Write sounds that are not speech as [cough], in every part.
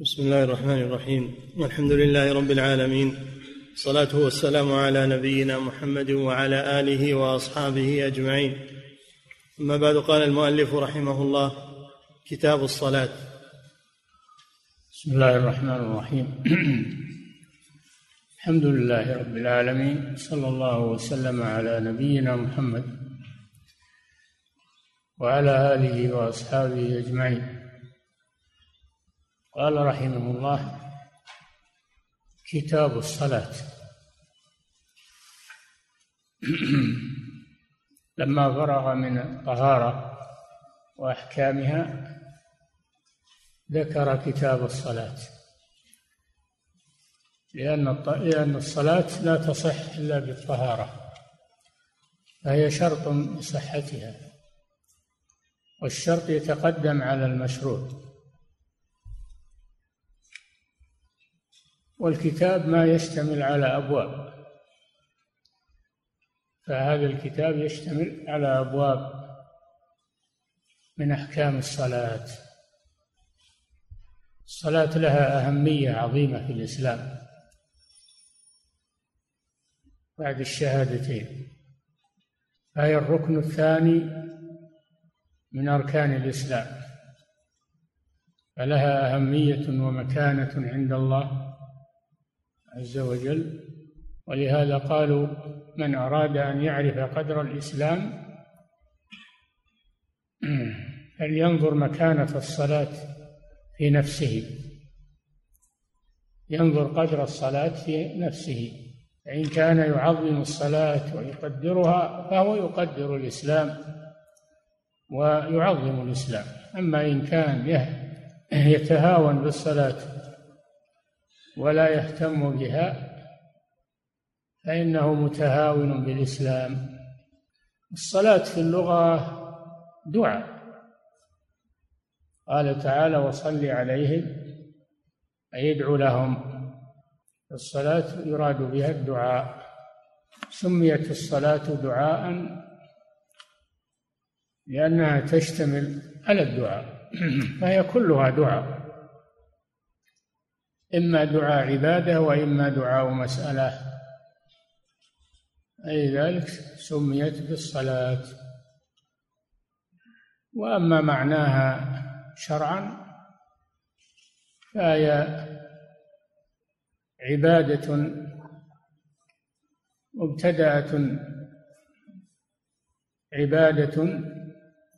بسم الله الرحمن الرحيم. الحمد لله رب العالمين. الصلاة والسلام على نبينا محمد وعلى آله وأصحابه أجمعين. أما بعد قال المؤلف رحمه الله كتاب الصلاة. بسم الله الرحمن الرحيم. [clears throat] الحمد لله رب العالمين. صلى الله وسلم على نبينا محمد وعلى آله وأصحابه أجمعين. قال رحمه الله كتاب الصلاة. [clears throat] لما فرغ من الطهارة وأحكامها ذكر كتاب الصلاة. لأن لأن الصلاة لا تصح إلا بالطهارة فهي شرط لصحتها والشرط يتقدم على المشروط والكتاب ما يشتمل على أبواب. فهذا الكتاب يشتمل على أبواب من أحكام الصلاة. الصلاة لها أهمية عظيمة في الإسلام. بعد الشهادتين. فهي الركن الثاني من أركان الإسلام. فلها أهمية ومكانة عند الله. عز وجل. ولهذا قالوا من أراد أن يعرف قدر الإسلام فلينظر مكانة الصلاة في نفسه. ينظر قدر الصلاة في نفسه. فإن كان يعظم الصلاة ويقدرها فهو يقدر الإسلام ويعظم الإسلام. أما إن كان يتهاون بالصلاة ولا يهتم بها فإنه متهاون بالإسلام. الصلاة في اللغة دعاء. قال تعالى وصل عليهم أي يدعو لهم. الصلاة يراد بها الدعاء. سميت الصلاة دعاء لأنها تشتمل على الدعاء. [clears throat] فهي كلها دعاء. إما دعاء عبادة وإما دعاء مسألة. أي ذلك سميت بالصلاة. وأما معناها شرعا فهي عبادة مبتدأة عبادة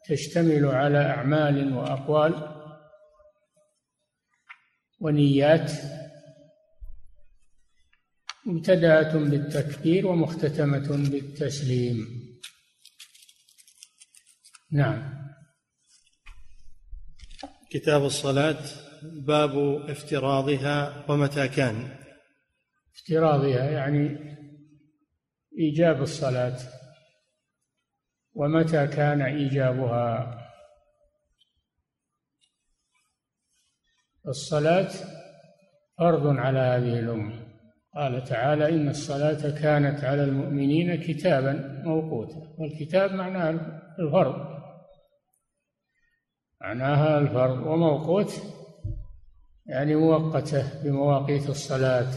تشتمل على أعمال وأقوال. ونيات مبتدأة بالتكبير ومختتمة بالتسليم. نعم. كتاب الصلاة باب افتراضها ومتى كان؟ افتراضها يعني إيجاب الصلاة. ومتى كان إيجابها؟ الصلاة فرض على هذه الأمة. قال تعالى إن الصلاة كانت على المؤمنين كتابا موقوتا. والكتاب معناه الفرض. معناها الفرض وموقوت يعني مؤقتة بمواقيت الصلاة.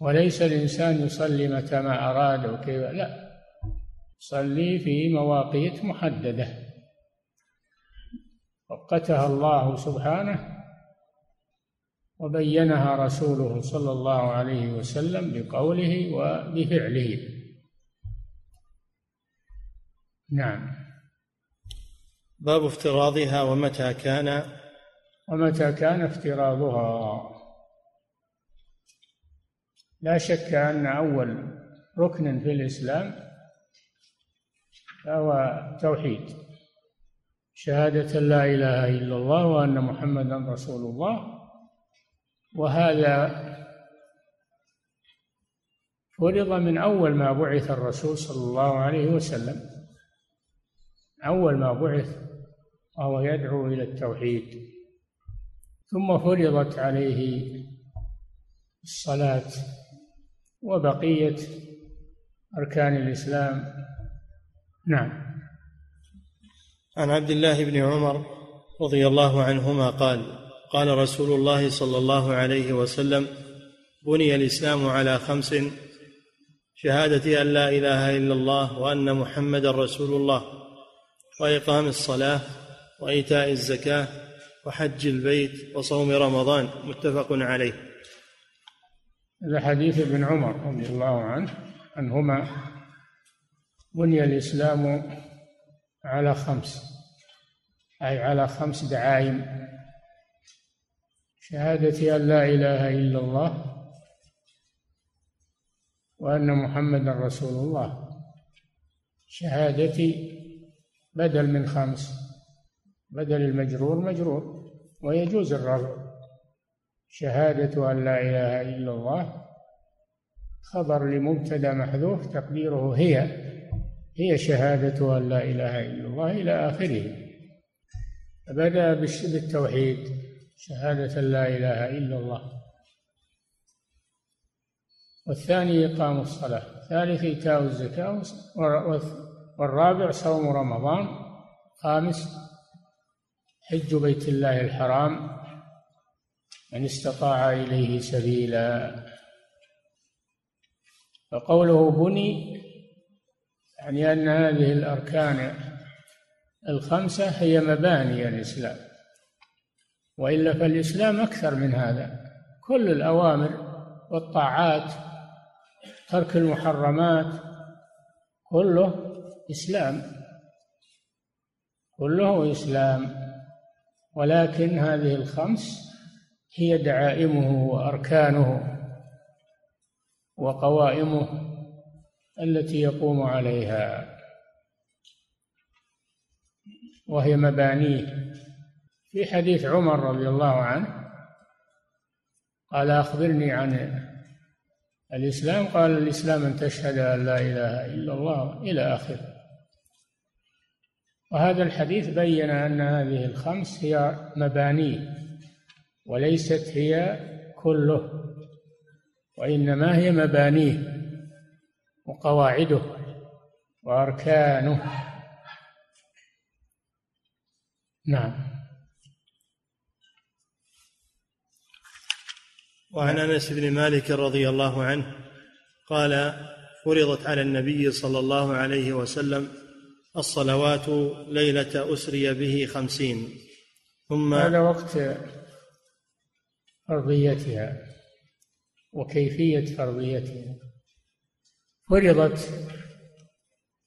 وليس الإنسان يصلي متى ما أراد وكيف لا. يصلي في مواقيت محددة. وقتها الله سبحانه وبينها رسوله صلى الله عليه وسلم بقوله وبفعله. نعم. باب افتراضها ومتى كان؟ ومتى كان افتراضها؟ لا شك أن أول ركن في الإسلام هو توحيد. شهادة لا إله إلا الله وأن محمدا رسول الله. وهذا فرض من أول ما بعث الرسول صلى الله عليه وسلم. أول ما بعث وهو يدعو إلى التوحيد. ثم فرضت عليه الصلاة وبقية أركان الإسلام. نعم. عن عبد الله بن عمر رضي الله عنهما قال قال رسول الله صلى الله عليه وسلم بني الإسلام على خمس شهادة أن لا إله إلا الله وأن محمدا رسول الله وإقام الصلاة وإيتاء الزكاة وحج البيت وصوم رمضان متفق عليه. هذا حديث ابن عمر رضي الله عنه عنهما بني الإسلام على خمس. أي على خمس دعايم شهادة أن لا إله إلا الله وأن محمدا رسول الله. شهادتي بدل من خمس. بدل المجرور مجرور. ويجوز الرفع. شهادة أن لا إله إلا الله. خبر لمبتدأ محذوف تقديره هي. هي شهادة أن لا إله إلا الله إلى آخره. بدأ بالتوحيد شهادة لا إله إلا الله. والثاني إقام الصلاة الثالث إيتاء الزكاة والرابع صوم رمضان خامس حج بيت الله الحرام من استطاع إليه سبيلا. فقوله بني يعني أن هذه الأركان الخمسة هي مباني الإسلام وإلا فالإسلام أكثر من هذا. كل الأوامر والطاعات ترك المحرمات كله إسلام كله إسلام. ولكن هذه الخمس هي دعائمه وأركانه وقوائمه. التي يقوم عليها. وهي مبانيه. في حديث عمر رضي الله عنه قال أخبرني عن الإسلام. قال الإسلام أن تشهد أن لا إله إلا الله إلى آخره. وهذا الحديث بين أن هذه الخمس هي مبانيه وليست هي كله وإنما هي مبانيه. وقواعده وأركانه. نعم. وعن أنس بن مالك رضي الله عنه قال فرضت على النبي صلى الله عليه وسلم الصلوات ليلة أسري به خمسين ثم هذا وقت فرضيتها وكيفية فرضيتها. فرضت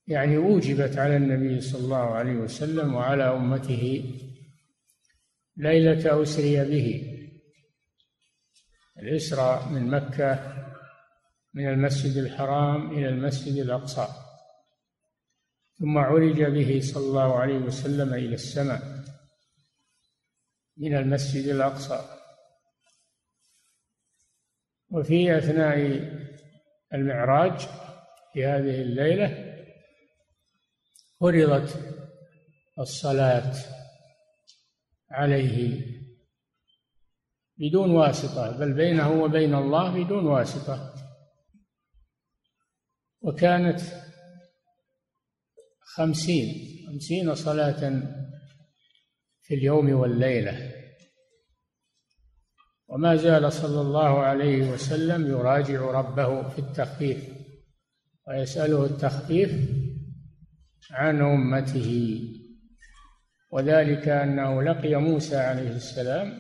يعني أوجبت على النبي صلى الله عليه وسلم وعلى أمته ليلة أسري به. الإسراء من مكة من المسجد الحرام إلى المسجد الأقصى. ثم عرج به صلى الله عليه وسلم إلى السماء من المسجد الأقصى. وفي أثناء المعراج في هذه الليلة فرضت الصلاة عليه بدون واسطة بل بينه وبين الله بدون واسطة. وكانت خمسين خمسين صلاة في اليوم والليلة. وما زال صلى الله عليه وسلم يراجع ربه في التخفيف. ويسأله التخفيف عن أمته. وذلك أنه لقي موسى عليه السلام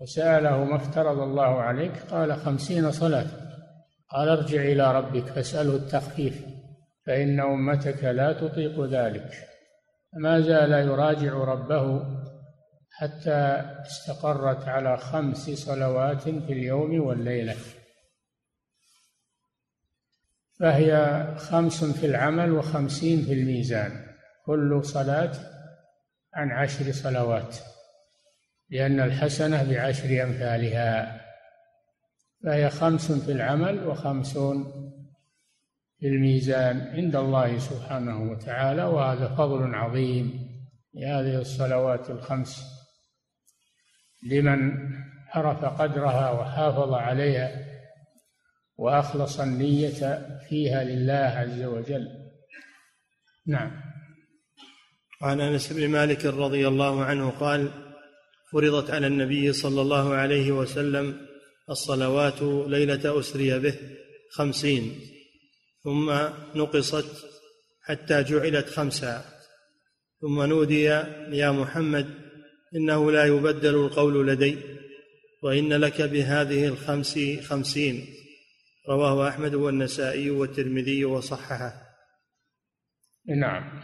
وسأله ما افترض الله عليك. قال خمسين صلاة. قال ارجع إلى ربك فاسأله التخفيف فإن أمتك لا تطيق ذلك. ما زال يراجع ربه حتى استقرت على خمس صلوات في اليوم والليلة. فهي خمس في العمل وخمسين في الميزان. كل صلاة عن عشر صلوات لأن الحسنة بعشر أمثالها. فهي خمس في العمل وخمسون في الميزان عند الله سبحانه وتعالى وهذا فضل عظيم لهذه الصلوات الخمس. لمن عرف قدرها وحافظ عليها وأخلص النية فيها لله عز وجل. نعم. عن أنس بن مالك رضي الله عنه قال فرضت على النبي صلى الله عليه وسلم الصلوات ليلة أسري به خمسين ثم نقصت حتى جعلت خمسا. ثم نودي يا محمد إنه لا يبدل القول لدي وإن لك بهذه الخمس خمسين. رواه أحمد والنسائي والترمذي وصححه. نعم.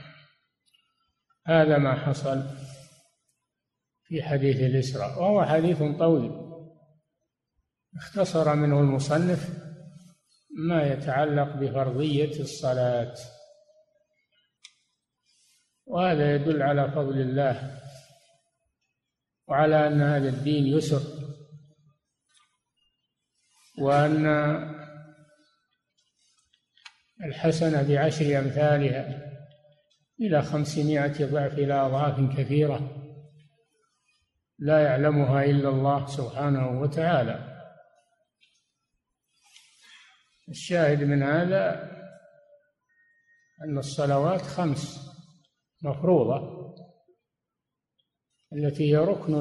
هذا ما حصل في حديث الإسراء وهو حديث طويل. اختصر منه المصنف ما يتعلق بفرضية الصلاة. وهذا يدل على فضل الله وعلى أن هذا الدين يسر وأن الحسنة بعشر أمثالها إلى خمسمائة ضعف إلى أضعاف كثيرة لا يعلمها إلا الله سبحانه وتعالى. الشاهد من هذا أن الصلوات خمس مفروضة التي هي ركن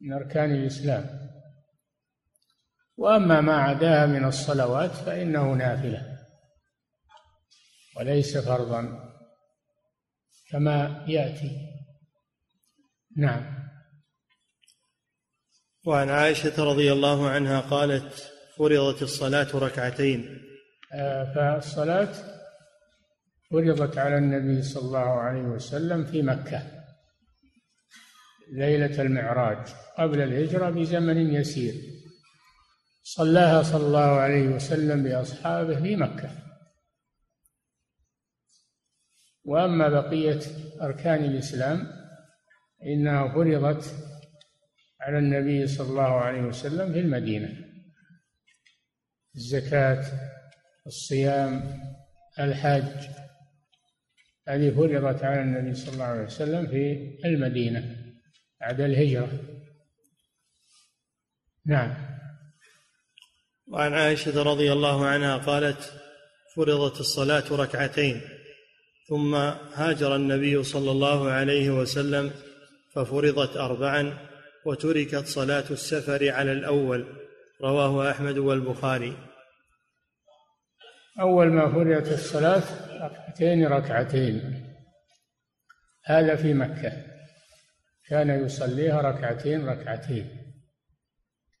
من أركان الإسلام. وأما ما عداها من الصلوات فإنه نافلة. وليس فرضا كما يأتي. نعم. وعن عائشة رضي الله عنها قالت فرضت الصلاة ركعتين. آه، فالصلاة فرضت على النبي صلى الله عليه وسلم في مكة ليلة المعراج قبل الهجرة بزمن يسير. صلاها صلى الله عليه وسلم بأصحابه في مكة. وأما بقية أركان الإسلام إنها فرضت على النبي صلى الله عليه وسلم في المدينة. الزكاة الصيام الحج هذه فرضت على النبي صلى الله عليه وسلم في المدينة بعد الهجرة. نعم. وعن عائشة رضي الله عنها قالت فرضت الصلاة ركعتين. ثم هاجر النبي صلى الله عليه وسلم ففرضت أربعا وتركت صلاة السفر على الأول. رواه أحمد والبخاري. أول ما فرضت الصلاة ركعتين ركعتين. هذا في مكة. كان يصليها ركعتين ركعتين.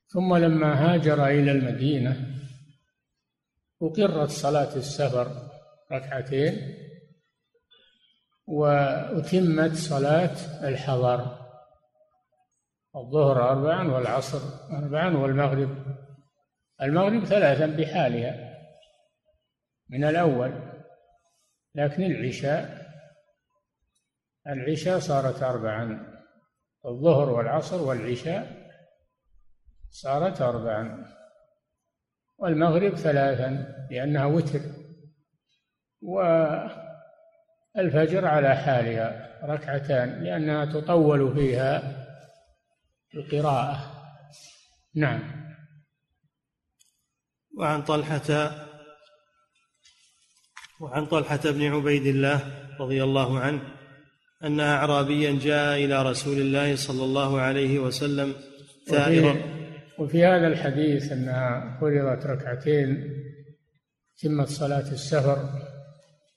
ثم لما هاجر إلى المدينة أقرت صلاة السفر ركعتين وأتمت صلاة الحضر الظهر أربعا والعصر أربعا والمغرب. المغرب ثلاثا بحالها من الأول. لكن العشاء العشاء صارت أربعا الظهر والعصر والعشاء صارت أربعا والمغرب ثلاثا لأنها وتر. والفجر على حالها ركعتان لأنها تطول فيها القراءة. نعم. وعن طلحة وعن طلحة بن عبيد الله رضي الله عنه أن أعرابيا جاء إلى رسول الله صلى الله عليه وسلم ثائرا. وفي, وفي هذا الحديث أنها فرضت ركعتين تمت صلاة السفر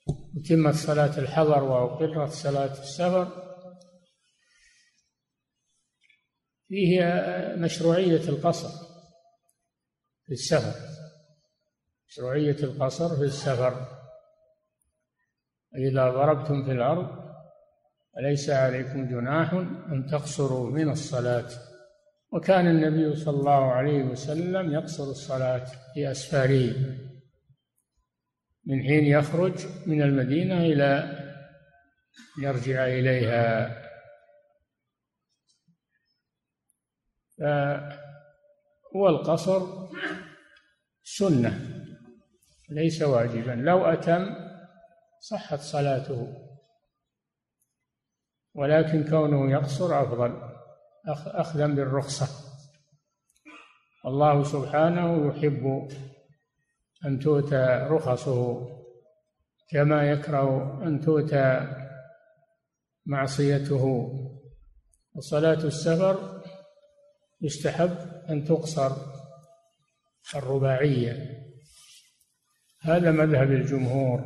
وتمت صلاة الحضر وأقرت صلاة السفر. فيه مشروعية القصر في السفر مشروعية القصر في السفر. إذا ضربتم في الأرض فليس عليكم جناح أن تقصروا من الصلاة. وكان النبي صلى الله عليه وسلم يقصر الصلاة في أسفاره. من حين يخرج من المدينة إلى يرجع إليها. والقصر سنة ليس واجبا. لو أتم صحت صلاته ولكن كونه يقصر أفضل. أخذا بالرخصة. الله سبحانه يحب أن تؤتى رخصه كما يكره أن تؤتى معصيته. وصلاة السفر يستحب أن تقصر الرباعية. هذا مذهب الجمهور.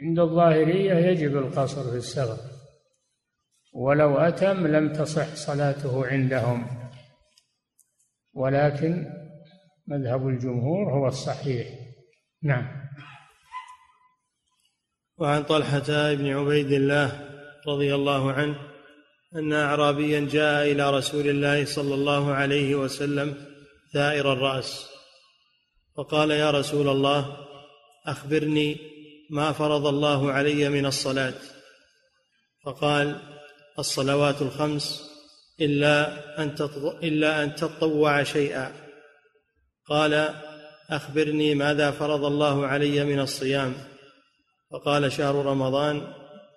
عند الظاهرية يجب القصر في السفر. ولو أتم لم تصح صلاته عندهم. ولكن مذهب الجمهور هو الصحيح. نعم. وعن طلحة بن عبيد الله رضي الله عنه أن أعرابيا جاء إلى رسول الله صلى الله عليه وسلم ثائر الرأس. فقال يا رسول الله أخبرني ما فرض الله علي من الصلاة. فقال الصلوات الخمس إلا أن إلا أن تطوع شيئا. قال أخبرني ماذا فرض الله علي من الصيام. فقال شهر رمضان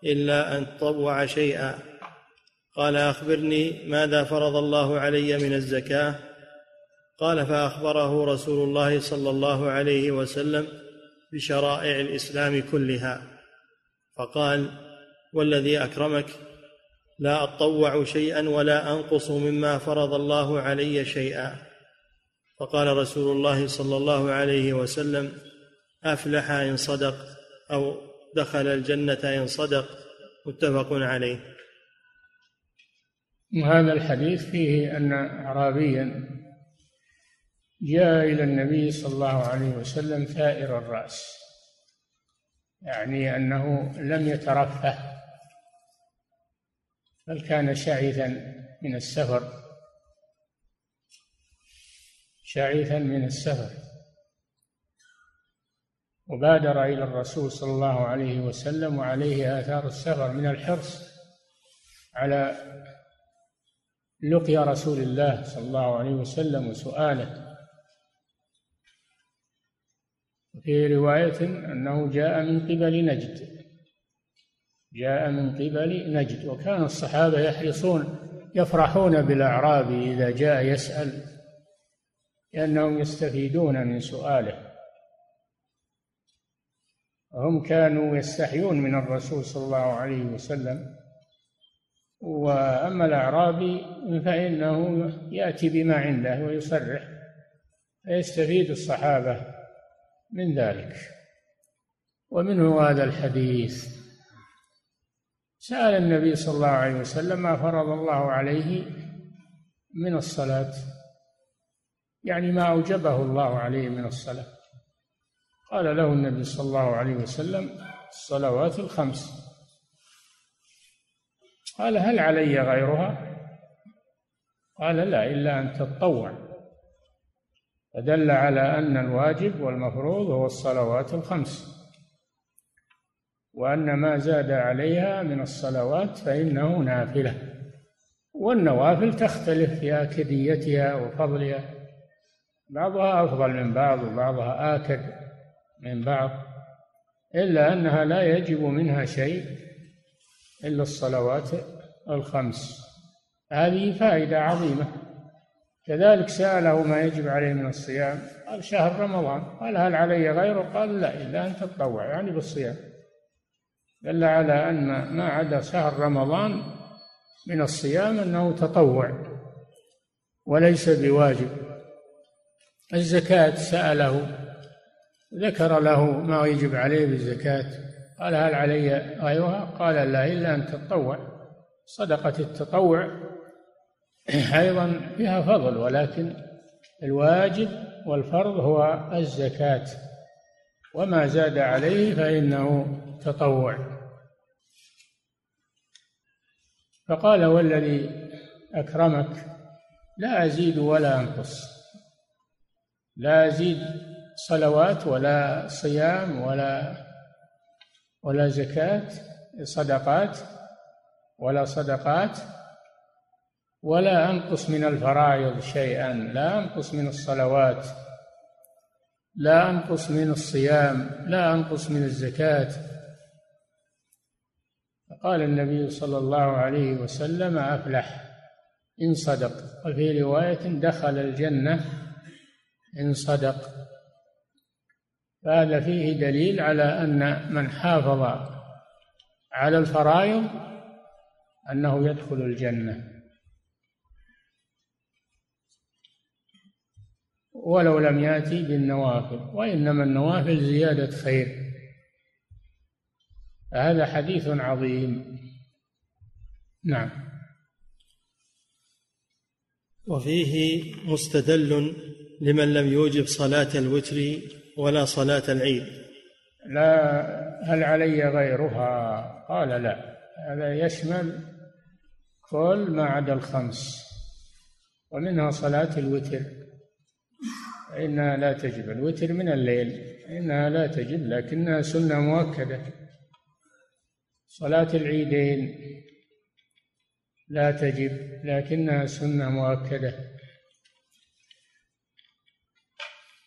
إلا أن تطوع شيئا. قال أخبرني ماذا فرض الله علي من الزكاة. قال فأخبره رسول الله صلى الله عليه وسلم بشرائع الإسلام كلها. فقال والذي أكرمك لا أطوع شيئا ولا أنقص مما فرض الله علي شيئا. فقال رسول الله صلى الله عليه وسلم أفلح إن صدق أو دخل الجنة إن صدق متفق عليه. وهذا الحديث فيه أن أعرابيا جاء إلى النبي صلى الله عليه وسلم ثائر الرأس يعني أنه لم يترفه بل كان شعثا من السفر. شعثا من السفر. وبادر إلى الرسول صلى الله عليه وسلم وعليه آثار السفر من الحرص على لقيا رسول الله صلى الله عليه وسلم وسؤاله. في رواية أنه جاء من قبل نجد. جاء من قبل نجد. وكان الصحابة يحرصون يفرحون بالأعرابي إذا جاء يسأل. لأنهم يستفيدون من سؤاله. هم كانوا يستحيون من الرسول صلى الله عليه وسلم. وأما الأعرابي فإنه يأتي بما عنده ويصرح فيستفيد الصحابة من ذلك. ومنه هذا الحديث. سأل النبي صلى الله عليه وسلم ما فرض الله عليه من الصلاة. يعني ما أوجبه الله عليه من الصلاة. قال له النبي صلى الله عليه وسلم الصلوات الخمس. قال هل علي غيرها؟ قال لا إلا أن تتطوع. فدل على أن الواجب والمفروض هو الصلوات الخمس. وأن ما زاد عليها من الصلوات فإنه نافلة. والنوافل تختلف في آكديتها وفضلها. بعضها أفضل من بعض وبعضها آكد من بعض إلا أنها لا يجب منها شيء إلا الصلوات الخمس. هذه فائدة عظيمة. كذلك سأله ما يجب عليه من الصيام قال شهر رمضان. قال هل علي غيره؟ قال لا إلا أن تتطوع يعني بالصيام. دل على أن ما عدا شهر رمضان من الصيام أنه تطوع وليس بواجب. الزكاة سأله ذكر له ما يجب عليه بالزكاة قال هل علي غيرها؟ قال لا إلا أن تتطوع. صدقة التطوع أيضا فيها فضل ولكن الواجب والفرض هو الزكاة. وما زاد عليه فإنه تطوع. فقال والذي أكرمك لا أزيد ولا أنقص. لا أزيد صلوات ولا صيام ولا ولا زكاة صدقات ولا صدقات ولا أنقص من الفرائض شيئا لا أنقص من الصلوات لا أنقص من الصيام لا أنقص من الزكاة. قال النبي صلى الله عليه وسلم أفلح إن صدق. وفي رواية دخل الجنة إن صدق. فهذا فيه دليل على أن من حافظ على الفرائض أنه يدخل الجنة. ولو لم يأتي بالنوافل وإنما النوافل زيادة خير. هذا حديث عظيم. نعم. وفيه مستدل لمن لم يوجب صلاة الوتر ولا صلاة العيد. لا هل علي غيرها؟ قال لا. هذا يشمل كل ما عدا الخمس ومنها صلاة الوتر. إنها لا تجب. الوتر من الليل. إنها لا تجب لكنها سنة مؤكدة. صلاة العيدين لا تجب لكنها سنة مؤكدة.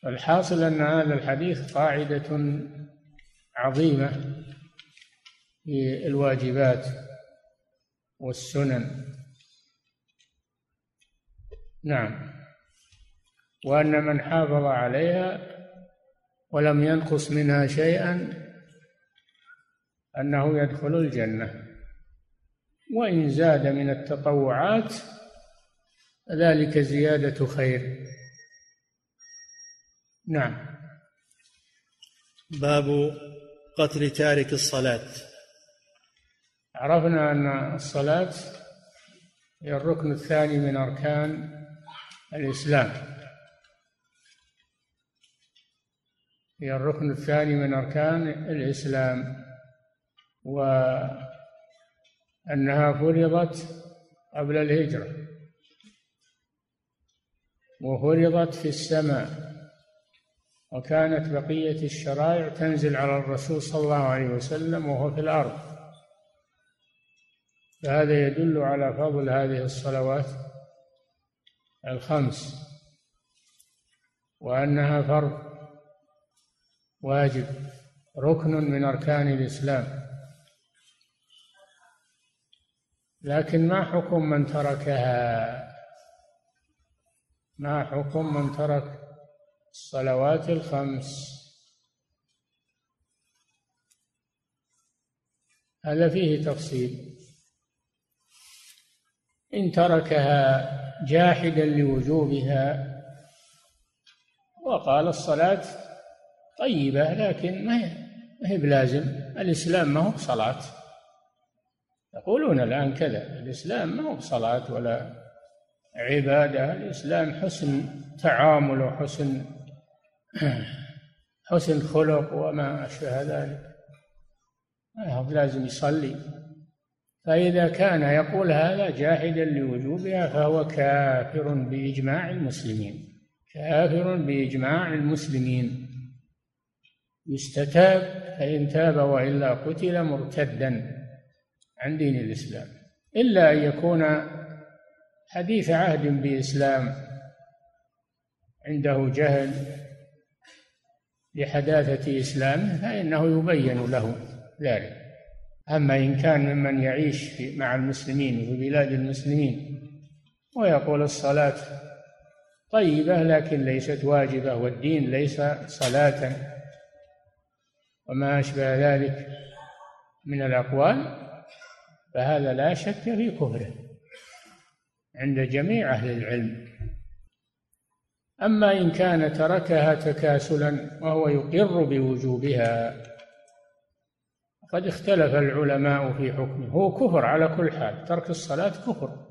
الحاصل أن هذا الحديث قاعدة عظيمة في الواجبات والسنن. نعم. وأن من حافظ عليها ولم ينقص منها شيئا أنه يدخل الجنة. وإن زاد من التطوعات ذلك زيادة خير. نعم. باب قتل تارك الصلاة. عرفنا أن الصلاة هي الركن الثاني من أركان الإسلام. هي الركن الثاني من أركان الإسلام وأنها فرضت قبل الهجرة وفرضت في السماء. وكانت بقية الشرائع تنزل على الرسول صلى الله عليه وسلم وهو في الأرض. فهذا يدل على فضل هذه الصلوات الخمس وأنها فرض واجب ركن من أركان الإسلام. لكن ما حكم من تركها؟ ما حكم من ترك الصلوات الخمس. هذا فيه تفصيل. إن تركها جاحدا لوجوبها وقال الصلاة طيبة لكن ما هي بلازم؟ الإسلام ما هو بصلاة. يقولون الآن كذا الإسلام ما هو صلاة ولا عبادة الإسلام حسن تعامل وحسن [clears throat] حسن خلق وما أشبه ذلك. لازم يصلي. فإذا كان يقول هذا جاحدا لوجوبها فهو كافر بإجماع المسلمين. كافر بإجماع المسلمين. يستتاب فإن تاب وإلا قتل مرتدا عن دين الإسلام. إلا أن يكون حديث عهد بإسلام عنده جهل لحداثة إسلامه فإنه يبين له ذلك. أما إن كان ممن يعيش مع المسلمين في بلاد المسلمين ويقول الصلاة طيبة لكن ليست واجبة والدين ليس صلاة وما أشبه ذلك من الأقوال فهذا لا شك في كفره عند جميع أهل العلم. أما إن كان تركها تكاسلا وهو يقر بوجوبها قد اختلف العلماء في حكمه. هو كفر على كل حال ترك الصلاة كفر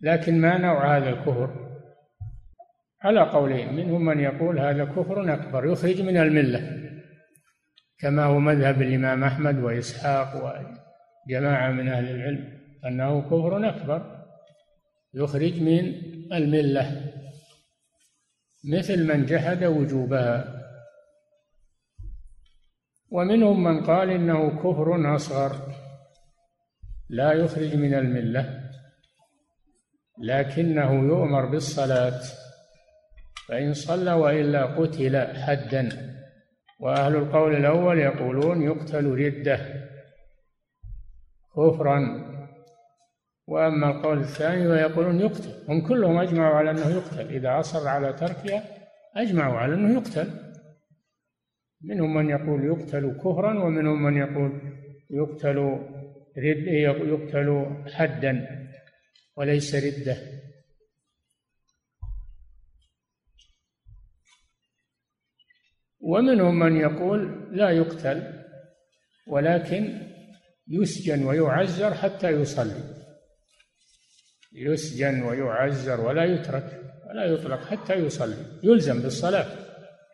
لكن ما نوع هذا الكفر؟ على قولين منهم من يقول هذا كفر أكبر يخرج من الملة كما هو مذهب الإمام أحمد وإسحاق جماعة من أهل العلم أنه كفر أكبر يخرج من الملة. مثل من جحد وجوبها. ومنهم من قال إنه كفر أصغر لا يخرج من الملة لكنه يؤمر بالصلاة فإن صلى وإلا قتل حدا. وأهل القول الأول يقولون يقتل ردة كفرا. وأما القول الثاني فيقولون يقتل هم كلهم أجمعوا على أنه يقتل إذا أصر على تركها أجمعوا على أنه يقتل. منهم من يقول يقتل كفرا ومنهم من يقول يقتل رد يقتل حدا وليس ردة. ومنهم من يقول لا يقتل ولكن يسجن ويعزر حتى يصلي. يسجن ويعزر ولا يترك ولا يطلق حتى يصلي يلزم بالصلاة.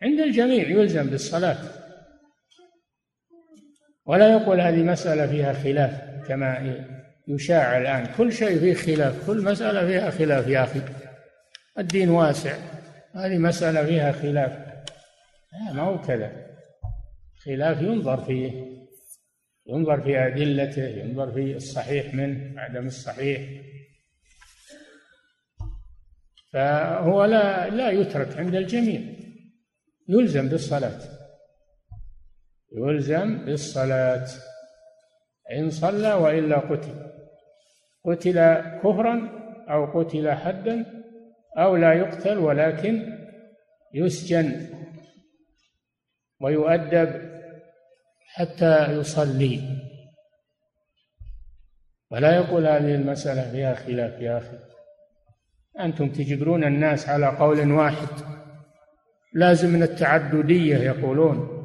عند الجميع يلزم بالصلاة. ولا يقول هذه مسألة فيها خلاف كما يشاع الآن. كل شيء فيه خلاف كل مسألة فيها خلاف يا أخي. الدين واسع هذه مسألة فيها خلاف. لا ما هو كذا. خلاف ينظر فيه ينظر في أدلته ينظر في الصحيح منه عدم الصحيح. فهو لا لا يترك عند الجميع. يلزم بالصلاة. يلزم بالصلاة. إن صلى وإلا قتل. قتل كفرا أو قتل حدا أو لا يقتل ولكن يسجن ويؤدب حتى يصلي. ولا يقول هذه المسألة فيها خلاف يا أخي. أنتم تجبرون الناس على قول واحد. لازم من التعددية يقولون.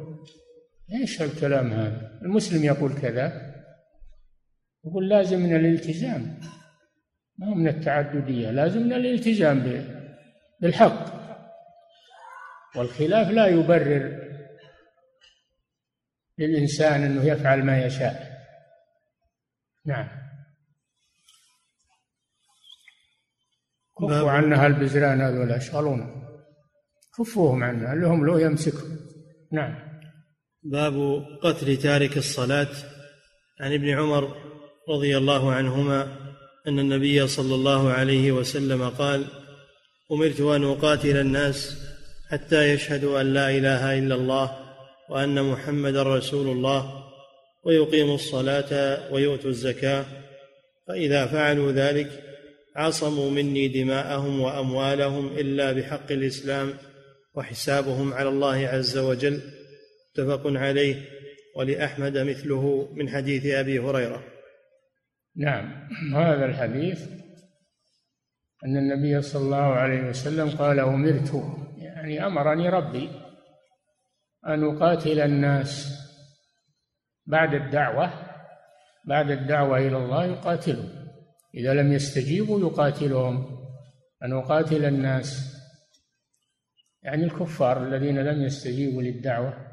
إيش الكلام هذا؟ المسلم يقول كذا. يقول لازم من الالتزام. ما من التعددية؟ لازم من الالتزام بالحق. والخلاف لا يبرر للإنسان أنه يفعل ما يشاء. نعم. كفوا عنا هالبزران هذول يشغلون كفوهم عنا اللي هم له يمسكهم. نعم. باب قتل تارك الصلاة. عن ابن عمر رضي الله عنهما أن النبي صلى الله عليه وسلم قال أمرت أن أقاتل الناس حتى يشهدوا أن لا إله إلا الله وأن محمدا رسول الله ويقيموا الصلاة ويؤتوا الزكاة. فإذا فعلوا ذلك عصموا مني دماءهم وأموالهم إلا بحق الإسلام وحسابهم على الله عز وجل. متفق عليه. ولأحمد مثله من حديث أبي هريرة. نعم. هذا الحديث أن النبي صلى الله عليه وسلم قال أمرت يعني أمرني ربي أن أقاتل الناس بعد الدعوة بعد الدعوة إلى الله يقاتلهم إذا لم يستجيبوا يقاتلهم أن أقاتل الناس. يعني الكفار الذين لم يستجيبوا للدعوة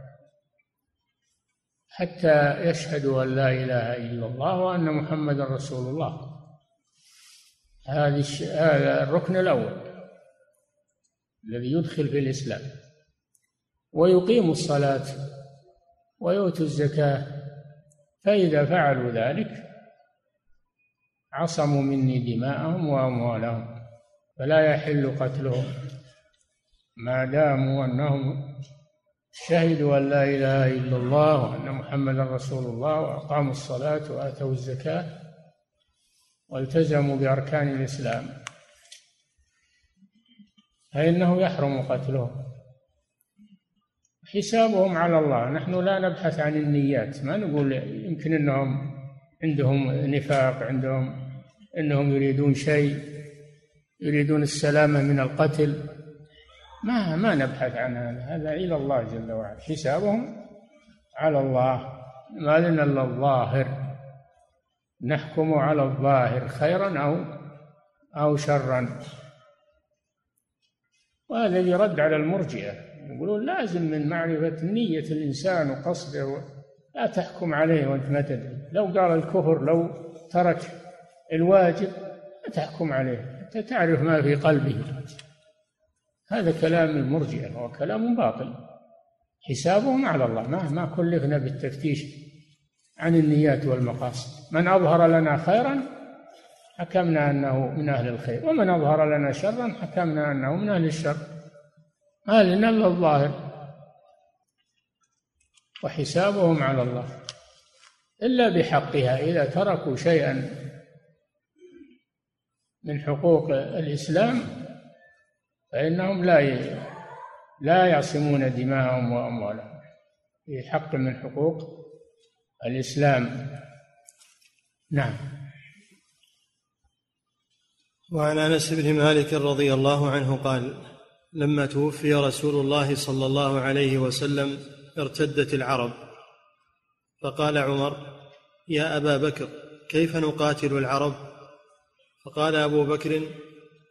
حتى يشهدوا أن لا إله إلا الله وأن محمدا رسول الله. هذه هذا الركن الأول الذي يدخل في الإسلام. ويقيموا الصلاة ويؤتوا الزكاة فإذا فعلوا ذلك عصموا مني دماءهم وأموالهم فلا يحل قتلهم. ما داموا أنهم شهدوا أن لا إله إلا الله وأن محمدا رسول الله وأقاموا الصلاة وآتوا الزكاة والتزموا بأركان الإسلام فإنه يحرم قتلهم. حسابهم على الله. نحن لا نبحث عن النيات ما نقول يمكن أنهم عندهم نفاق عندهم إنهم يريدون شيء يريدون السلامه من القتل. ما ما نبحث عن هذا هذا إلى الله جل وعلا. حسابهم على الله. ما لنا إلا الظاهر. نحكم على الظاهر خيرا أو أو شرا. وهذا يرد على المرجئة. يقولون لازم من معرفة نية الإنسان وقصده لا تحكم عليه وأنت ما تدري. لو قال الكفر لو ترك الواجب لا تحكم عليه. أنت تعرف ما في قلبه. هذا كلام المرجئة هو كلام باطل. حسابهم على الله. ما ما كلفنا بالتفتيش عن النيات والمقاصد. من أظهر لنا خيرا حكمنا أنه من أهل الخير. ومن أظهر لنا شرا حكمنا أنه من أهل الشر. ما لنا إلا الظاهر. وحسابهم على الله. إلا بحقها إذا تركوا شيئا من حقوق الإسلام فإنهم لا لا يعصمون دماءهم وأموالهم. في حق من حقوق الإسلام. نعم. وعن أنس بن مالك رضي الله عنه قال لما توفي رسول الله صلى الله عليه وسلم ارتدت العرب. فقال عمر يا أبا بكر كيف نقاتل العرب؟ فقال أبو بكر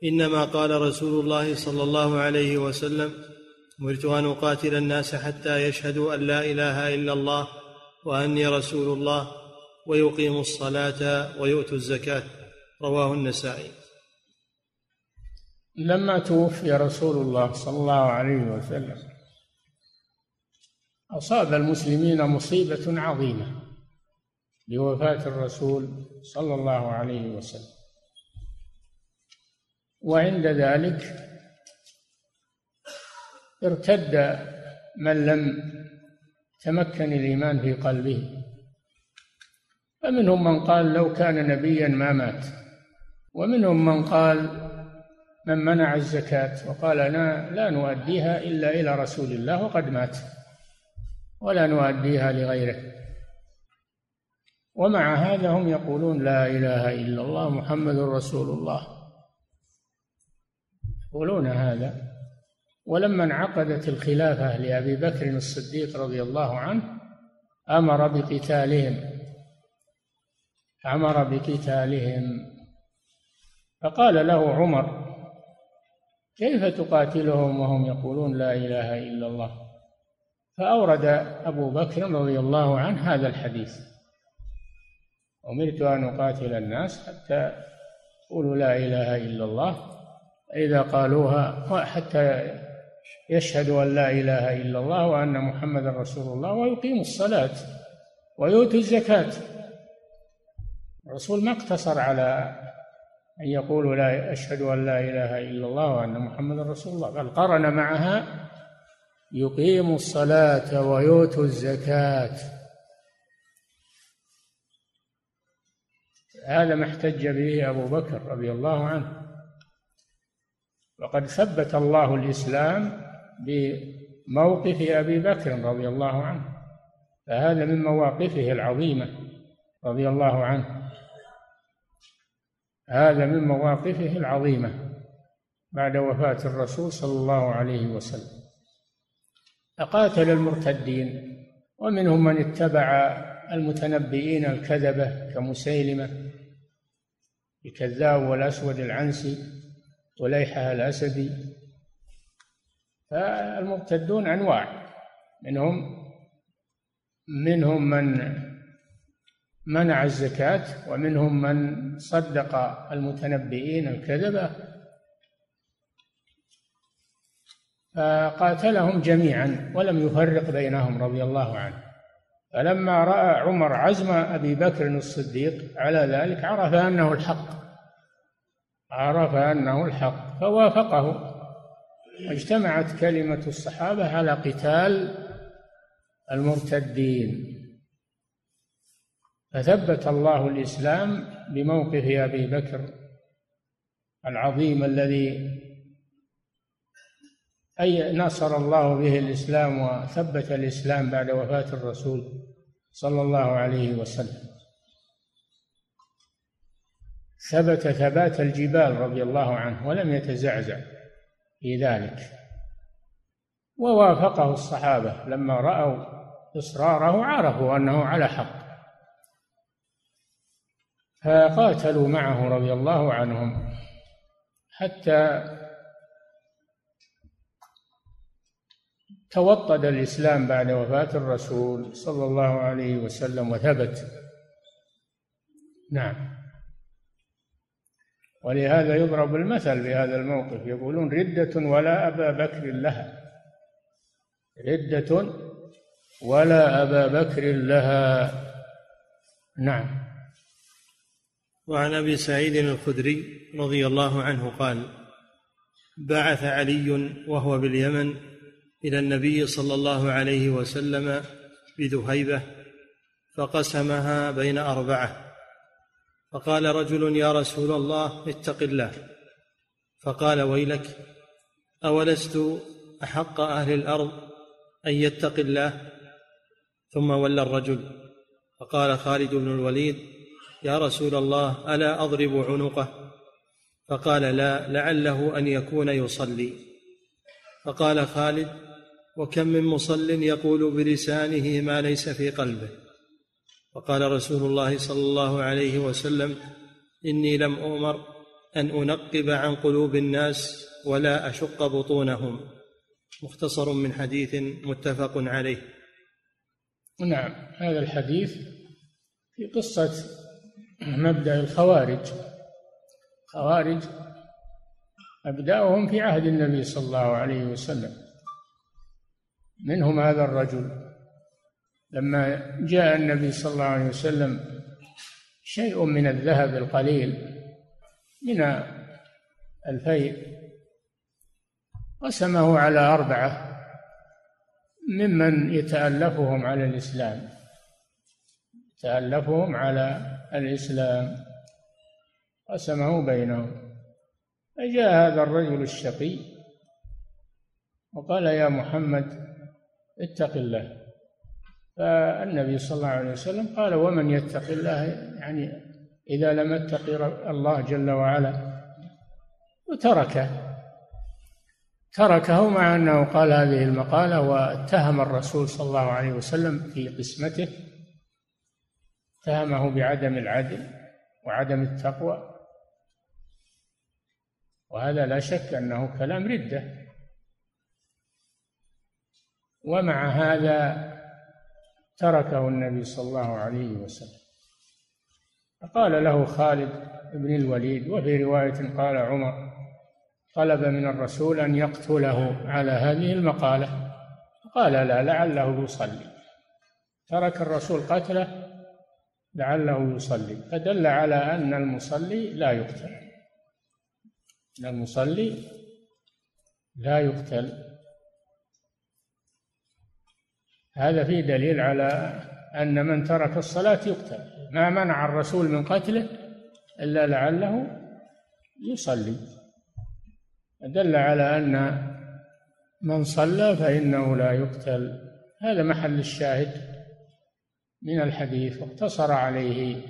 إنما قال رسول الله صلى الله عليه وسلم امرت أن أقاتل الناس حتى يشهدوا أن لا إله إلا الله وأني رسول الله ويقيموا الصلاة ويؤتوا الزكاة. رواه النسائي. لما توفي رسول الله صلى الله عليه وسلم أصاب المسلمين مصيبة عظيمة بوفاة الرسول صلى الله عليه وسلم. وعند ذلك ارتد من لم تمكن الإيمان في قلبه. فمنهم من قال لو كان نبيا ما مات. ومنهم من قال من منع الزكاة وقال أنا لا نؤديها إلا إلى رسول الله وقد مات. ولا نؤديها لغيره. ومع هذا هم يقولون لا إله إلا الله محمد رسول الله. يقولون هذا. ولما انعقدت الخلافة لأبي بكر الصديق رضي الله عنه أمر بقتالهم. أمر بقتالهم. فقال له عمر كيف تقاتلهم؟ وهم يقولون لا إله إلا الله. فأورد أبو بكر رضي الله عنه هذا الحديث. أمرت أن أقاتل الناس حتى يقولوا لا إله إلا الله اذا قالوها حتى يشهدوا أن لا إله إلا الله وأن محمدا رسول الله ويقيموا الصلاة ويؤتوا الزكاة. الرسول ما اقتصر على أن يقولوا لا أشهد أن لا إله إلا الله وأن محمدا رسول الله بل قرن معها يقيم الصلاة ويؤتوا الزكاة. هذا ما احتج به أبو بكر رضي الله عنه. وقد ثبت الله الإسلام بموقف أبي بكر رضي الله عنه فهذا من مواقفه العظيمة رضي الله عنه. هذا من مواقفه العظيمة بعد وفاة الرسول صلى الله عليه وسلم. فقاتل المرتدين ومنهم من اتبع المتنبئين الكذبة كمسيلمة الكذاب والأسود العنسي وليحة الأسدي. فالمرتدون أنواع منهم منهم من منع الزكاة ومنهم من صدق المتنبئين الكذبة فقاتلهم جميعا ولم يفرق بينهم رضي الله عنه. فلما رأى عمر عزم أبي بكر الصديق على ذلك عرف أنه الحق. عرف أنه الحق فوافقه. واجتمعت كلمة الصحابة على قتال المرتدين. فثبت الله الإسلام بموقف أبي بكر العظيم الذي أي نصر الله به الإسلام وثبت الإسلام بعد وفاة الرسول صلى الله عليه وسلم. ثبت ثبات الجبال رضي الله عنه ولم يتزعزع في ذلك. ووافقه الصحابة لما رأوا إصراره عرفوا أنه على حق. فقاتلوا معه رضي الله عنهم حتى توطد الإسلام بعد وفاة الرسول صلى الله عليه وسلم وثبت. نعم. ولهذا يضرب المثل بهذا الموقف. يقولون ردة ولا أبا بكر لها. ردة ولا أبا بكر لها. نعم. وعن أبي سعيد الخدري رضي الله عنه قال بعث علي وهو باليمن إلى النبي صلى الله عليه وسلم بذهيبة فقسمها بين أربعة. فقال رجل يا رسول الله اتق الله. فقال ويلك أولست أحق أهل الأرض أن يتق الله؟ ثم ولى الرجل. فقال خالد بن الوليد يا رسول الله ألا أضرب عنقه؟ فقال لا لعله أن يكون يصلي. فقال خالد وكم من مصل يقول بلسانه ما ليس في قلبه. وقال رسول الله صلى الله عليه وسلم إني لم أؤمر أن أنقب عن قلوب الناس ولا أشق بطونهم. مختصر من حديث متفق عليه. نعم هذا الحديث في قصة مبدأ الخوارج. خوارج أبدأهم في عهد النبي صلى الله عليه وسلم. منهم هذا الرجل. لما جاء النبي صلى الله عليه وسلم شيء من الذهب القليل من الفيء قسمه على أربعة ممن يتألفهم على الإسلام. تألفهم على الإسلام. قسمه بينهم. فجاء هذا الرجل الشقي وقال يا محمد اتق الله. فالنبي صلى الله عليه وسلم قال ومن يتق الله يعني إذا لم يتق الله جل وعلا وتركه. تركه مع أنه قال هذه المقالة واتهم الرسول صلى الله عليه وسلم في قسمته. اتهمه بعدم العدل وعدم التقوى. وهذا لا شك أنه كلام ردة. ومع هذا تركه النبي صلى الله عليه وسلم. فقال له خالد بن الوليد وفي رواية قال عمر طلب من الرسول أن يقتله على هذه المقالة. قال لا لعله يصلي. ترك الرسول قتله لعله يصلي. فدل على أن المصلي لا يقتل. أن المصلي لا يقتل. هذا فيه دليل على أن من ترك الصلاة يقتل. ما منع الرسول من قتله إلا لعله يصلي. دل على أن من صلى فإنه لا يقتل. هذا محل الشاهد من الحديث واقتصر عليه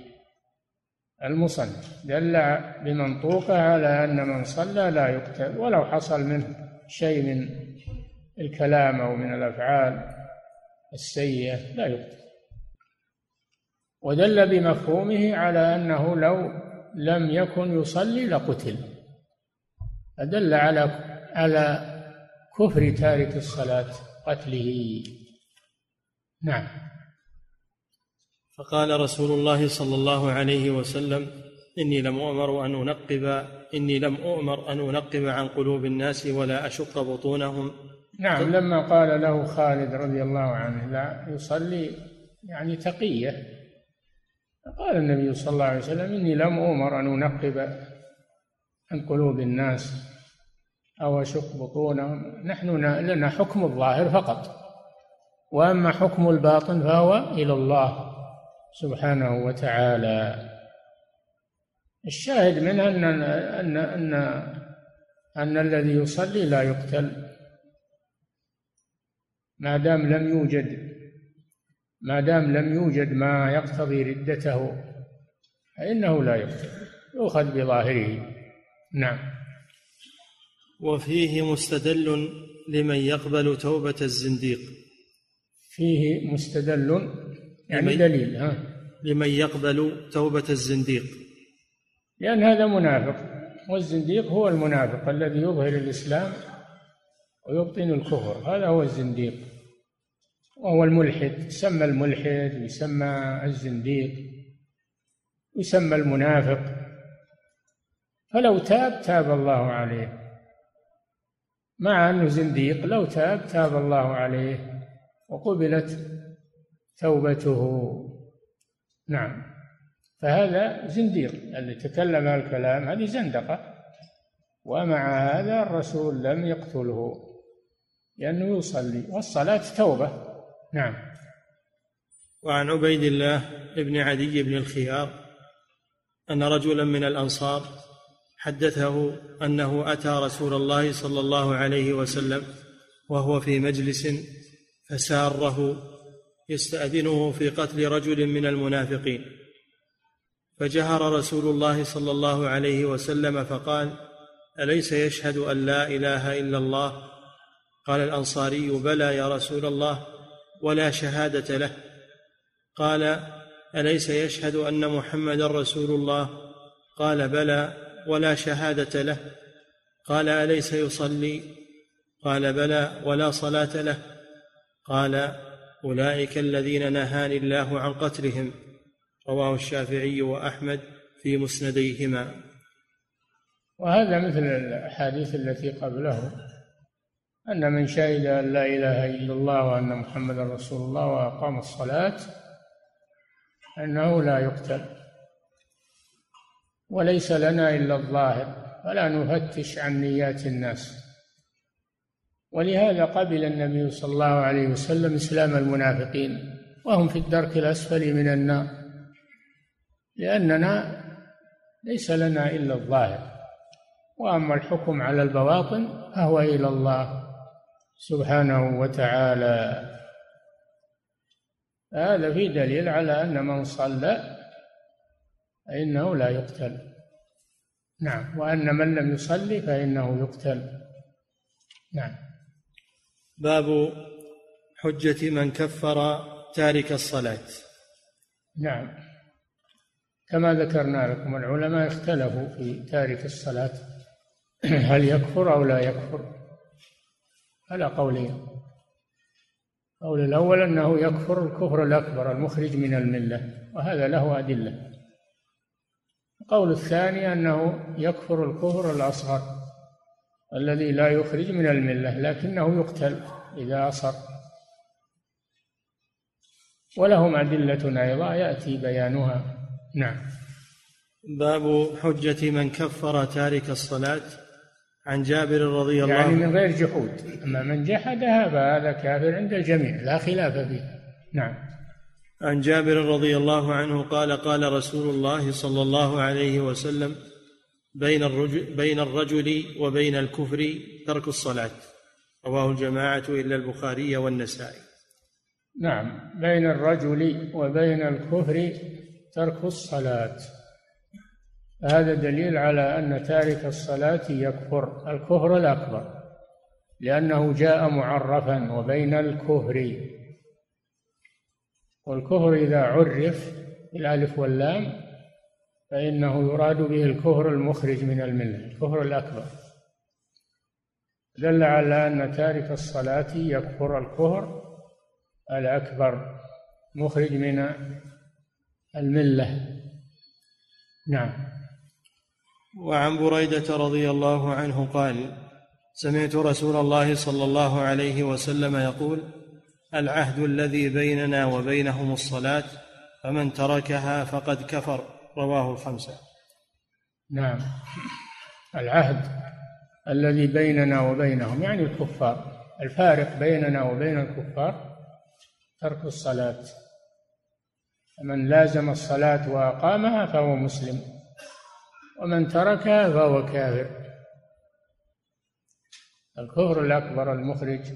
المصنف. دل بمنطوقه على أن من صلى لا يقتل ولو حصل منه شيء من الكلام أو من الأفعال. السيئة لا يقتل ودل بمفهومه على أنه لو لم يكن يصلي لقتل. فدل على على كفر تارك الصلاة قتله. نعم. فقال رسول الله صلى الله عليه وسلم إني لم أؤمر أن أنقب إني لم أؤمر أن أنقب عن قلوب الناس ولا أشق بطونهم. نعم. لما قال له خالد رضي الله عنه لا يصلي يعني تقية قال النبي صلى الله عليه وسلم إني لم أؤمر أن أنقب عن قلوب الناس أو أشق بطونهم. نحن لنا حكم الظاهر فقط وأما حكم الباطن فهو إلى الله سبحانه وتعالى. الشاهد منها أن أن أن أن الذي يصلي لا يقتل. ما دام لم يوجد ما دام لم يوجد ما يقتضي ردته فإنه لا يقتل يؤخذ بظاهره. نعم. وفيه مستدل لمن يقبل توبة الزنديق. فيه مستدل يعني دليل ها. لمن يقبل توبة الزنديق. لأن هذا منافق والزنديق هو المنافق الذي يظهر الإسلام ويبطن الكفر. هذا هو الزنديق. وهو الملحد. يسمى الملحد ويسمى الزنديق يسمى المنافق. فلو تاب تاب الله عليه. مع أنه زنديق لو تاب تاب الله عليه. وقبلت توبته. نعم. فهذا زنديق. اللي تكلم الكلام هذه زندقة. ومع هذا الرسول لم يقتله. لأنه يصلي. والصلاة توبة. نعم. وعن عبيد الله بن عدي بن الخيار أن رجلا من الأنصار حدثه أنه أتى رسول الله صلى الله عليه وسلم وهو في مجلس فساره يستأذنه في قتل رجل من المنافقين. فجهر رسول الله صلى الله عليه وسلم فقال أليس يشهد أن لا إله إلا الله قال الأنصاري بلى يا رسول الله ولا شهادة له. قال أليس يشهد أن محمدا رسول الله؟ قال بلى ولا شهادة له. قال أليس يصلي؟ قال بلى ولا صلاة له. قال أولئك الذين نهاني الله عن قتلهم. رواه الشافعي وأحمد في مسنديهما. وهذا مثل الأحاديث التي قبله. أن من شهد أن لا إله إلا الله وأن محمدا رسول الله وأقام الصلاة انه لا يقتل. وليس لنا إلا الظاهر فلا نفتش عن نيات الناس. ولهذا قبل النبي صلى الله عليه وسلم إسلام المنافقين وهم في الدرك الأسفل من النار لأننا ليس لنا إلا الظاهر. وأما الحكم على البواطن فهو إلى الله. سبحانه وتعالى. هذا في دليل على أن من صلى فإنه لا يقتل. نعم وأن من لم يصلي فإنه يقتل. نعم. باب حجة من كفر تارك الصلاة. نعم. كما ذكرنا لكم العلماء اختلفوا في تارك الصلاة. [clears throat] هل يكفر أو لا يكفر؟ على قولين القول الأول أنه يكفر الكفر الأكبر المخرج من الملة وهذا له أدلة. القول الثاني أنه يكفر الكفر الأصغر الذي لا يخرج من الملة لكنه يقتل إذا أصر ولهم أدلة أيضا يأتي بيانها. نعم. باب حجة من كفر تارك الصلاة. عن جابر رضي الله يعني من غير جحود. أما من جحدها فهذا كافر عند الجميع لا خلاف فيه. نعم. عن جابر رضي الله عنه قال قال رسول الله صلى الله عليه وسلم بين الرجل, بين الرجل وبين الكفر ترك الصلاة. رواه الجماعة إلا البخاري والنسائي. نعم. بين الرجل وبين الكفر ترك الصلاة. هذا دليل على أن تارك الصلاة يكفر الكفر الأكبر لأنه جاء معرفا وبين الكفر. والكفر إذا عرف بالألف واللام فإنه يراد به الكفر المخرج من الملة الكفر الأكبر. دل على أن تارك الصلاة يكفر الكفر الأكبر مخرج من الملة. نعم. وعن بريدة رضي الله عنه قال سمعت رسول الله صلى الله عليه وسلم يقول العهد الذي بيننا وبينهم الصلاة فمن تركها فقد كفر. رواه الخمسة. نعم. العهد الذي بيننا وبينهم يعني الكفار. الفارق بيننا وبين الكفار ترك الصلاة. من لازم الصلاة وأقامها فهو مسلم. ومن تركها فهو كافر. الكفر الأكبر المخرج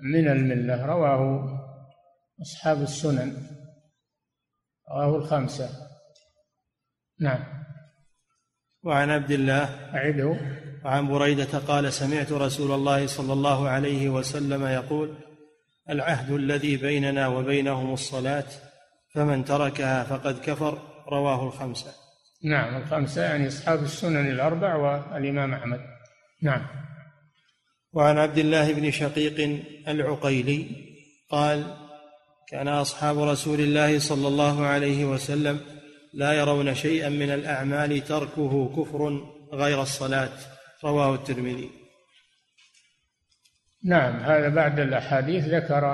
من الملة رواه أصحاب السنن رواه الخمسة. نعم. وعن عبد الله أعده. وعن بريدة قال سمعت رسول الله صلى الله عليه وسلم يقول العهد الذي بيننا وبينهم الصلاة فمن تركها فقد كفر رواه الخمسة. نعم الخمسة يعني أصحاب السنن الأربع والإمام أحمد. نعم. وعن عبد الله بن شقيق العقيلي قال كان أصحاب رسول الله صلى الله عليه وسلم لا يرون شيئا من الأعمال تركه كفر غير الصلاة. رواه الترمذي. نعم هذا بعد الأحاديث ذكر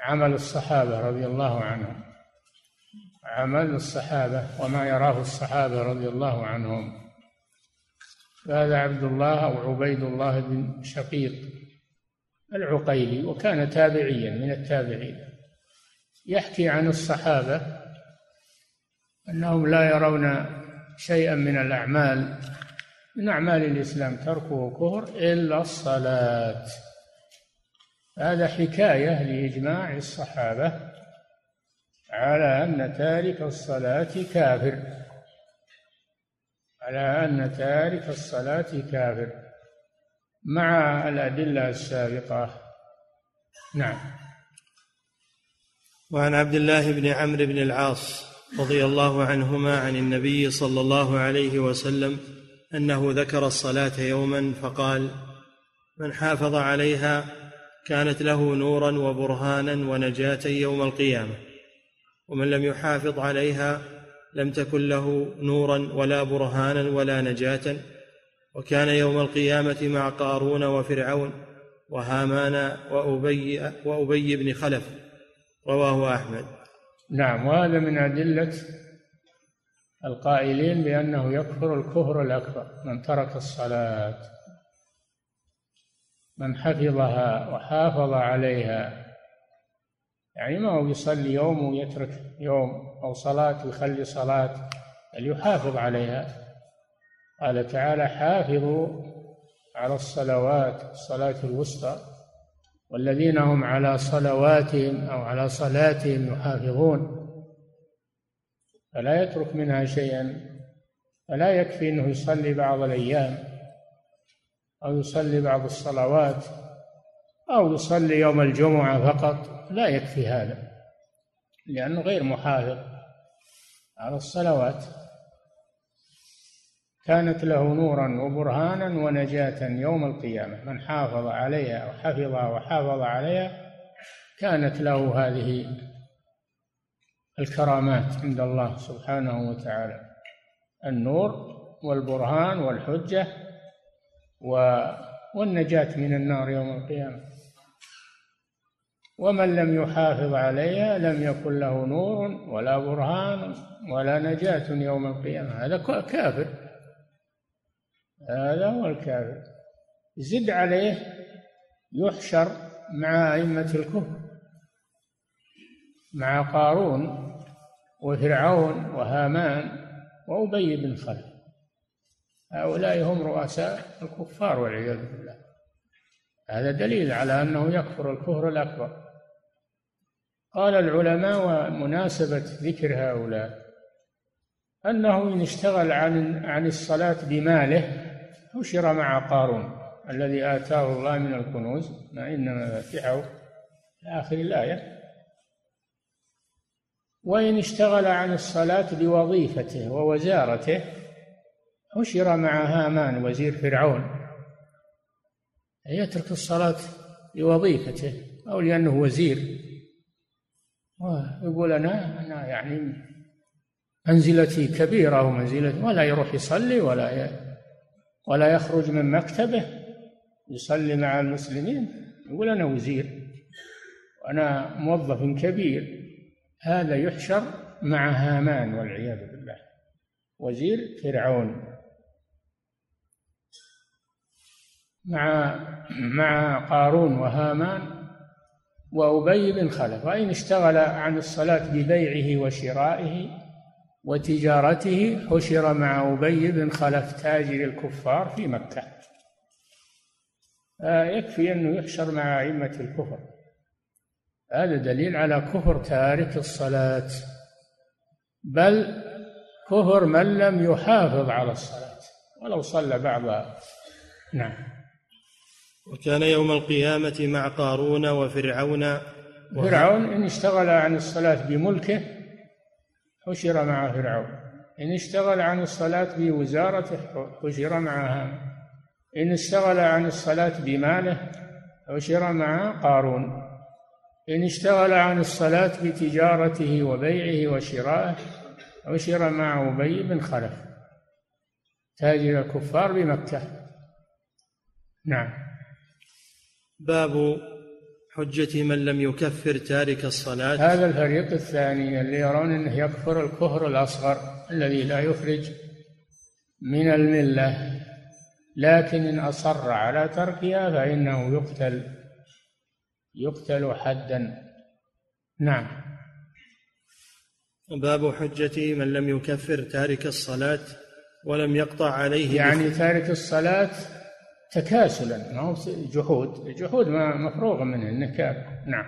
عمل الصحابة رضي الله عنهم. عمل الصحابة وما يراه الصحابة رضي الله عنهم. فهذا عبد الله أو عبيد الله بن شقيق العقيلي وكان تابعيا من التابعين. يحكي عن الصحابة أنهم لا يرون شيئا من الأعمال من أعمال الإسلام تركه كفر إلا الصلاة. هذا حكاية لإجماع الصحابة. على أن تارك الصلاة كافر. على أن تارك الصلاة كافر. مع الأدلة السابقة. نعم. وعن عبد الله بن عمرو بن العاص رضي الله عنهما عن النبي صلى الله عليه وسلم أنه ذكر الصلاة يوما فقال من حافظ عليها كانت له نورا وبرهانا ونجاة يوم القيامة. ومن لم يحافظ عليها لم تكن له نورا ولا برهانا ولا نجاة. وكان يوم القيامة مع قارون وفرعون وهامان وأبي وأبي بن خلف. رواه أحمد. نعم وهذا من أدلة القائلين بأنه يكفر الكفر الأكبر من ترك الصلاة من حفظها وحافظ عليها. يعني ما هو يصلي يوم ويترك يوم أو صلاة ويخلي صلاة بل يحافظ عليها. قال تعالى حافظوا على الصلوات الصلاة الوسطى والذين هم على صلواتهم أو على صلاتهم يحافظون. فلا يترك منها شيئا فلا يكفي أنه يصلي بعض الأيام أو يصلي بعض الصلوات أو يصلي يوم الجمعة فقط. لا يكفي هذا لأنه غير محافظ على الصلوات. كانت له نورا وبرهانا ونجاة يوم القيامة. من حافظ عليها وحفظها وحافظ عليها كانت له هذه الكرامات عند الله سبحانه وتعالى. النور والبرهان والحجة والنجاة من النار يوم القيامة. ومن لم يحافظ عليها لم يكن له نور ولا برهان ولا نجاة يوم القيامة. هذا كافر. هذا هو الكافر. زد عليه يحشر مع أئمة الكفر مع قارون وفرعون وهامان وأبي بن خلف. هؤلاء هم رؤساء الكفار والعياذ بالله. هذا دليل على أنه يكفر الكفر الأكبر. قال العلماء ومناسبة ذكر هؤلاء أنه إن اشتغل عن عن الصلاة بماله حشر مع قارون الذي آتاه الله من الكنوز ما إن مفاتحه آخر الآية. وإن اشتغل عن الصلاة بوظيفته ووزارته حشر مع هامان وزير فرعون يترك الصلاة لوظيفته أو لأنه وزير. يقول أنا أنا يعني منزلتي كبيرة ومنزلتي ولا يروح يصلي ولا ولا يخرج من مكتبه يصلي مع المسلمين. يقول أنا وزير وأنا موظف كبير هذا يحشر مع هامان والعياذ بالله. وزير فرعون. مع مع قارون وهامان وأبي بن خلف وإن اشتغل عن الصلاة ببيعه وشرائه وتجارته حشر مع أبي بن خلف تاجر الكفار في مكة. يكفي أنه يحشر مع أئمة الكفر. هذا دليل على كفر تارك الصلاة. بل كفر من لم يحافظ على الصلاة ولو صلى بعضها. نعم. وكان يوم القيامة مع قارون وفرعون فرعون إن اشتغل عن الصلاة بملكه حشر مع فرعون. إن اشتغل عن الصلاة بوزارته حشر معها. إن اشتغل عن الصلاة بماله حشر مع قارون. إن اشتغل عن الصلاة بتجارته وبيعه وشرائه حشر مع أبي بن خلف. تاجر الكفار بمكة. نعم. باب حجة من لم يكفر تارك الصلاة. هذا الفريق الثاني اللي يرون أنه يكفر الكفر الأصغر الذي لا يخرج من الملة لكن إن أصر على تركها فإنه يقتل يقتل حدا. نعم. باب حجة من لم يكفر تارك الصلاة ولم يقطع عليه يعني تارك الصلاة تكاسلا. ما هو جحود الجحود ما مفروغ منه انه نعم.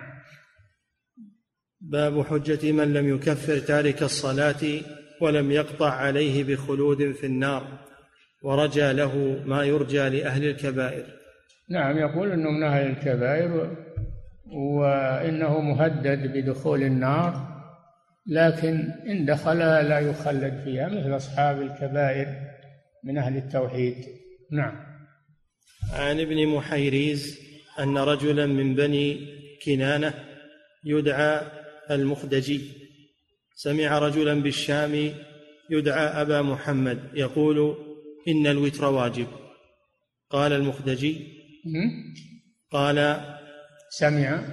باب حجة من لم يكفر تارك الصلاة ولم يقطع عليه بخلود في النار ورجى له ما يرجى لأهل الكبائر. نعم يقول أنه من أهل الكبائر وإنه مهدد بدخول النار لكن إن دخلها لا يخلد فيها مثل أصحاب الكبائر من أهل التوحيد. نعم. عن ابن محيريز أن رجلا من بني كنانة يدعى المخدجي. سمع رجلا بالشام يدعى أبا محمد يقول إن الوتر واجب. قال المخدجي قال سمع.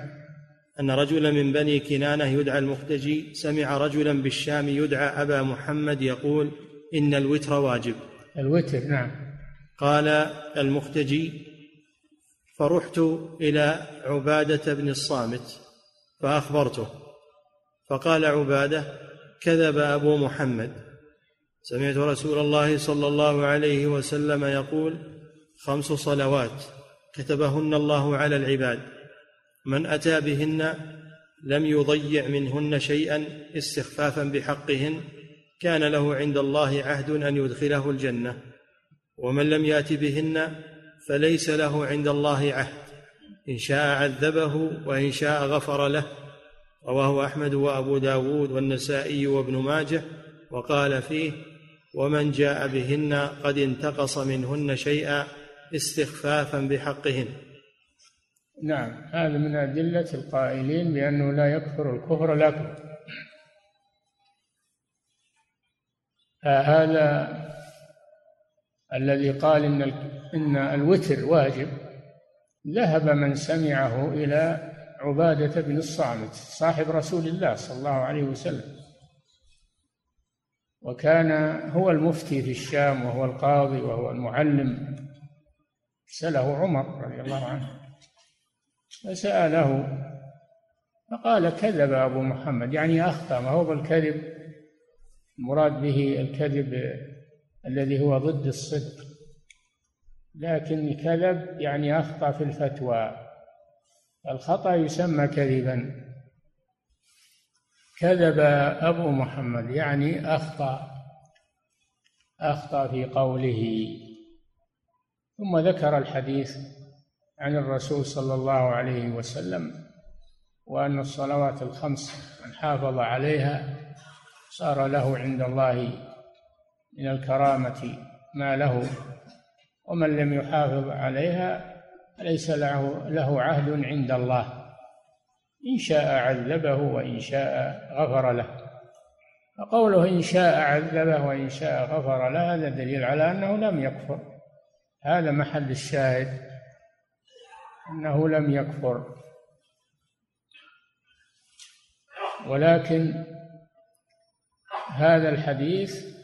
أن رجلا من بني كنانة يدعى المخدجي. سمع رجلا بالشام يدعى أبا محمد يقول إن الوتر واجب. الوتر نعم. قال المختجي فرحت إلى عبادة بن الصامت فأخبرته فقال عبادة كذب أبو محمد. سمعت رسول الله صلى الله عليه وسلم يقول خمس صلوات كتبهن الله على العباد من أتى بهن لم يضيع منهن شيئا استخفافا بحقهن كان له عند الله عهد أن يدخله الجنة. ومن لم يأت بهن فليس له عند الله عهد. إن شاء عذبه وإن شاء غفر له. رواه أحمد وأبو داود والنسائي وابن ماجه وقال فيه ومن جاء بهن قد انتقص منهن شيئا استخفافا بحقهن. نعم هذا من أدلة القائلين بأنه لا يكفر الكفر الأكبر هذا الذي قال إن إن الوتر واجب ذهب من سمعه إلى عبادة بن الصامت صاحب رسول الله صلى الله عليه وسلم. وكان هو المفتي في الشام وهو القاضي وهو المعلم. سأله عمر رضي الله عنه فسأله فقال كذب أبو محمد. يعني أخطأ ما هو بالكذب؟ المراد به الكذب الذي هو ضد الصدق. لكن كذب يعني أخطأ في الفتوى. الخطأ يسمى كذبا. كذب أبو محمد يعني أخطأ. أخطأ في قوله. ثم ذكر الحديث عن الرسول صلى الله عليه وسلم وأن الصلوات الخمس من حافظ عليها صار له عند الله من الكرامة ما له ومن لم يحافظ عليها ليس له له عهد عند الله. إن شاء عذبه وإن شاء غفر له. فقوله إن شاء عذبه وإن شاء غفر له هذا دليل على أنه لم يكفر. هذا محل الشاهد أنه لم يكفر. ولكن هذا الحديث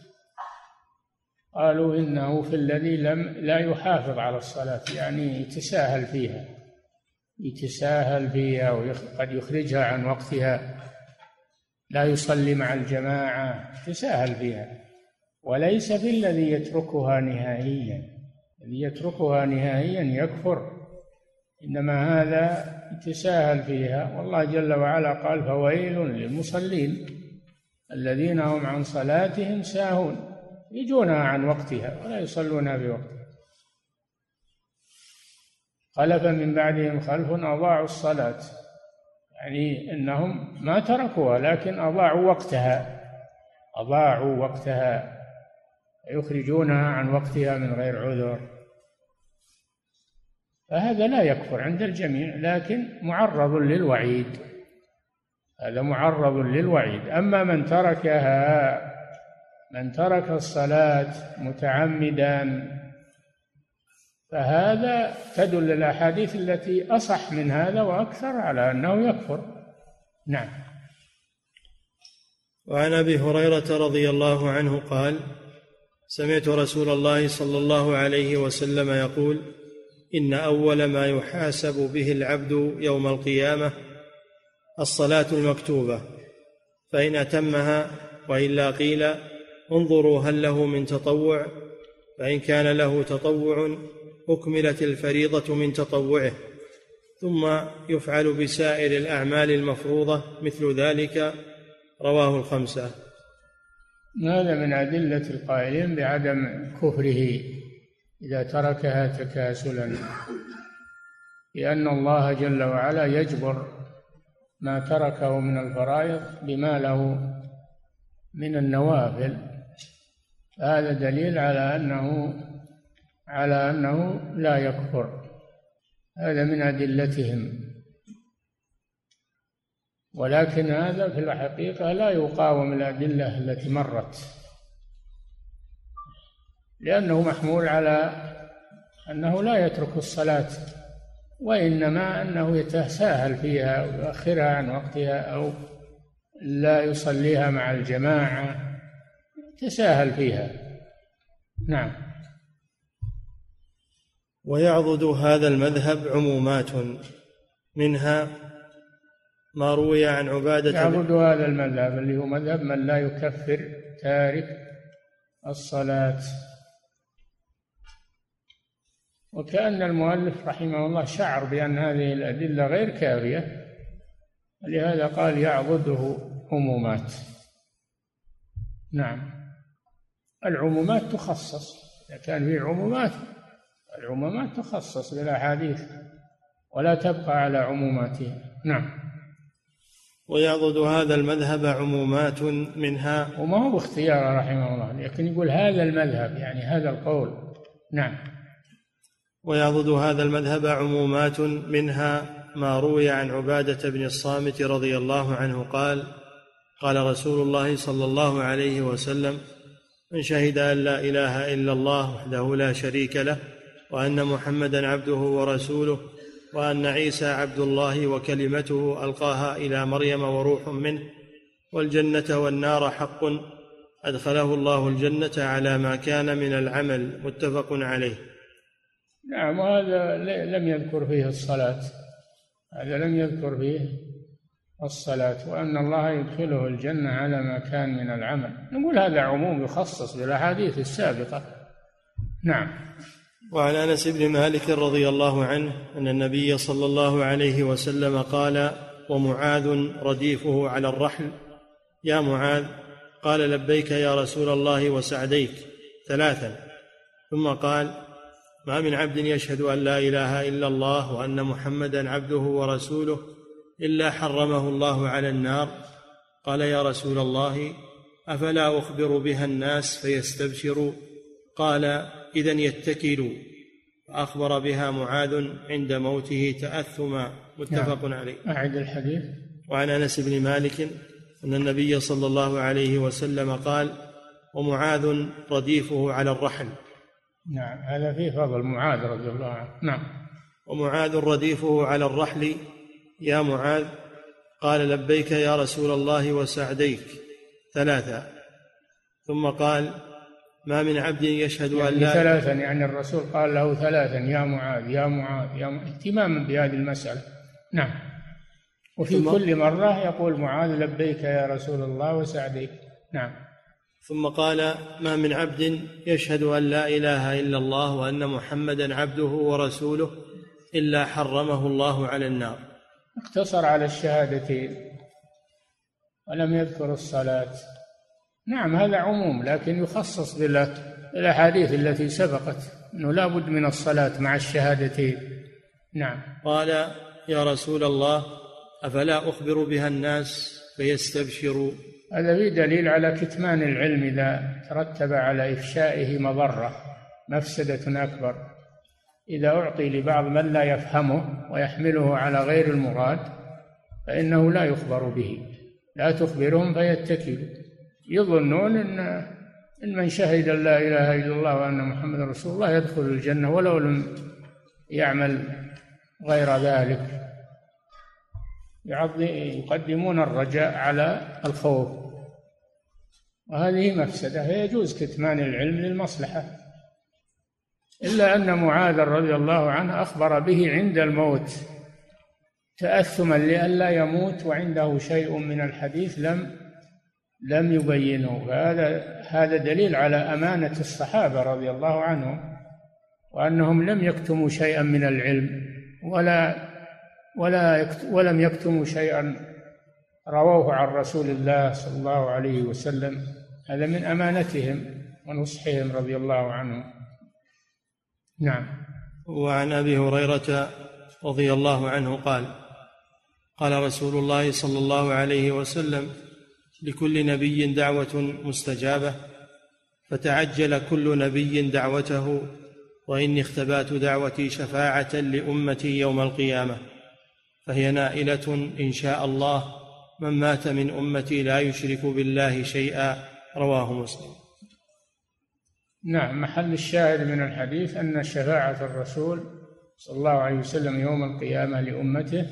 قالوا إنه في الذي لم لا يحافظ على الصلاة يعني يتساهل فيها. يتساهل فيها وقد يخرجها عن وقتها. لا يصلي مع الجماعة. يتساهل فيها. وليس في الذي يتركها نهائيا. الذي يتركها نهائيا يكفر. إنما هذا يتساهل فيها. والله جل وعلا قال فويل للمصلين الذين هم عن صلاتهم ساهون. يجونها عن وقتها ولا يصلونها بوقتها. خلف من بعدهم خلف أضاعوا الصلاة يعني أنهم ما تركوها لكن أضاعوا وقتها أضاعوا وقتها يخرجونها عن وقتها من غير عذر. فهذا لا يكفر عند الجميع لكن معرض للوعيد. هذا معرض للوعيد. أما من تركها من ترك الصلاة متعمدا فهذا تدل الأحاديث التي أصح من هذا وأكثر على أنه يكفر. نعم. وعن أبي هريرة رضي الله عنه قال سمعت رسول الله صلى الله عليه وسلم يقول إن أول ما يحاسب به العبد يوم القيامة الصلاة المكتوبة فإن أتمها وإلا قيل انظروا هل له من تطوع؟ فإن كان له تطوع أكملت الفريضة من تطوعه. ثم يفعل بسائر الأعمال المفروضة مثل ذلك. رواه الخمسة. هذا من أدلة القائلين بعدم كفره إذا تركها تكاسلا. لأن الله جل وعلا يجبر ما تركه من الفرائض بما له من النوافل. هذا دليل على أنه على أنه لا يكفر. هذا من أدلتهم. ولكن هذا في الحقيقة لا يقاوم الأدلة التي مرت. لأنه محمول على أنه لا يترك الصلاة وإنما أنه يتساهل فيها ويؤخرها عن وقتها أو لا يصليها مع الجماعة. تساهل فيها. نعم. ويعضد هذا المذهب عمومات منها ما روي عن عبادة يعبد هذا المذهب اللي هو مذهب من لا يكفر تارك الصلاة. وكأن المؤلف رحمه الله شعر بأن هذه الأدلة غير كافية لهذا قال يعبده عمومات. نعم. العمومات تخصص. إذا كان في عمومات العمومات تخصص بالأحاديث ولا تبقى على عموماتها نعم. ويعضد هذا المذهب عمومات منها. وما هو باختيار رحمه الله لكن يقول هذا المذهب يعني هذا القول. نعم. ويعضد هذا المذهب عمومات منها ما روي عن عبادة بن الصامت رضي الله عنه قال قال رسول الله صلى الله عليه وسلم من شهد أن لا إله إلا الله وحده لا شريك له وأن محمدا عبده ورسوله وأن عيسى عبد الله وكلمته ألقاها إلى مريم وروح منه والجنة والنار حق أدخله الله الجنة على ما كان من العمل متفق عليه. نعم وهذا لم يذكر فيه الصلاة هذا لم يذكر فيه الصلاة وأن الله يدخله الجنة على ما كان من العمل. نقول هذا عموم يخصص بالأحاديث السابقة. نعم. وعن أنس بن مالك رضي الله عنه أن النبي صلى الله عليه وسلم قال ومعاذ رديفه على الرحل. يا معاذ. قال لبيك يا رسول الله وسعديك. ثلاثا. ثم قال ما من عبد يشهد أن لا إله إلا الله وأن محمدا عبده ورسوله إلا حرمه الله على النار. قال يا رسول الله أفلا أخبر بها الناس فيستبشروا قال اذا يتكلوا فأخبر بها معاذ عند موته تأثما. متفق نعم. عليه. أعد الحديث. وعن أنس بن مالك أن النبي صلى الله عليه وسلم قال ومعاذ رديفه على الرحل. نعم هذا فيه فضل معاذ رضي الله عنه. نعم. ومعاذ رديفه على الرحل يا معاذ قال لبيك يا رسول الله وسعديك. ثلاثا ثم قال ما من عبد يشهد يعني ان لا ثلاثا يعني الرسول قال له ثلاثا يا معاذ يا معاذ يا معاذ. اهتماما بهذه المسألة. نعم. وفي كل مرة يقول معاذ لبيك يا رسول الله وسعديك. نعم. ثم قال ما من عبد يشهد أن لا إله إلا الله وأن محمدا عبده ورسوله إلا حرمه الله على النار. اقتصر على الشهادتين ولم يذكر الصلاة. نعم هذا عموم لكن يخصص بال- بالأحاديث التي سبقت أنه لا بد من الصلاة مع الشهادتين. نعم. قال يا رسول الله أفلا أخبر بها الناس فيستبشروا هذا فيه دليل على كتمان العلم إذا ترتب على إفشائه مضرة مفسدة أكبر. إذا أعطي لبعض من لا يفهمه ويحمله على غير المراد فإنه لا يخبر به. لا تخبرهم فيتكلوا يظنون أن إن من شهد أن لا إله إلا الله وأن محمد رسول الله يدخل الجنة ولو لم يعمل غير ذلك. يقدمون الرجاء على الخوف. وهذه مفسدة فيجوز كتمان العلم للمصلحة. إلا أن معاذ رضي الله عنه أخبر به عند الموت تأثما لئلا يموت وعنده شيء من الحديث لم لم يبينه. فهذا هذا دليل على أمانة الصحابة رضي الله عنهم وأنهم لم يكتموا شيئا من العلم ولا ولا ولم يكتموا شيئا رووه عن رسول الله صلى الله عليه وسلم. هذا من أمانتهم ونصحهم رضي الله عنهم. نعم. وعن أبي هريرة رضي الله عنه قال قال رسول الله صلى الله عليه وسلم لكل نبي دعوة مستجابة فتعجل كل نبي دعوته وإني اختبأت دعوتي شفاعة لأمتي يوم القيامة فهي نائلة إن شاء الله من مات من أمتي لا يشرك بالله شيئا رواه مسلم. نعم محل الشاهد من الحديث أن شفاعة الرسول صلى الله عليه وسلم يوم القيامة لأمته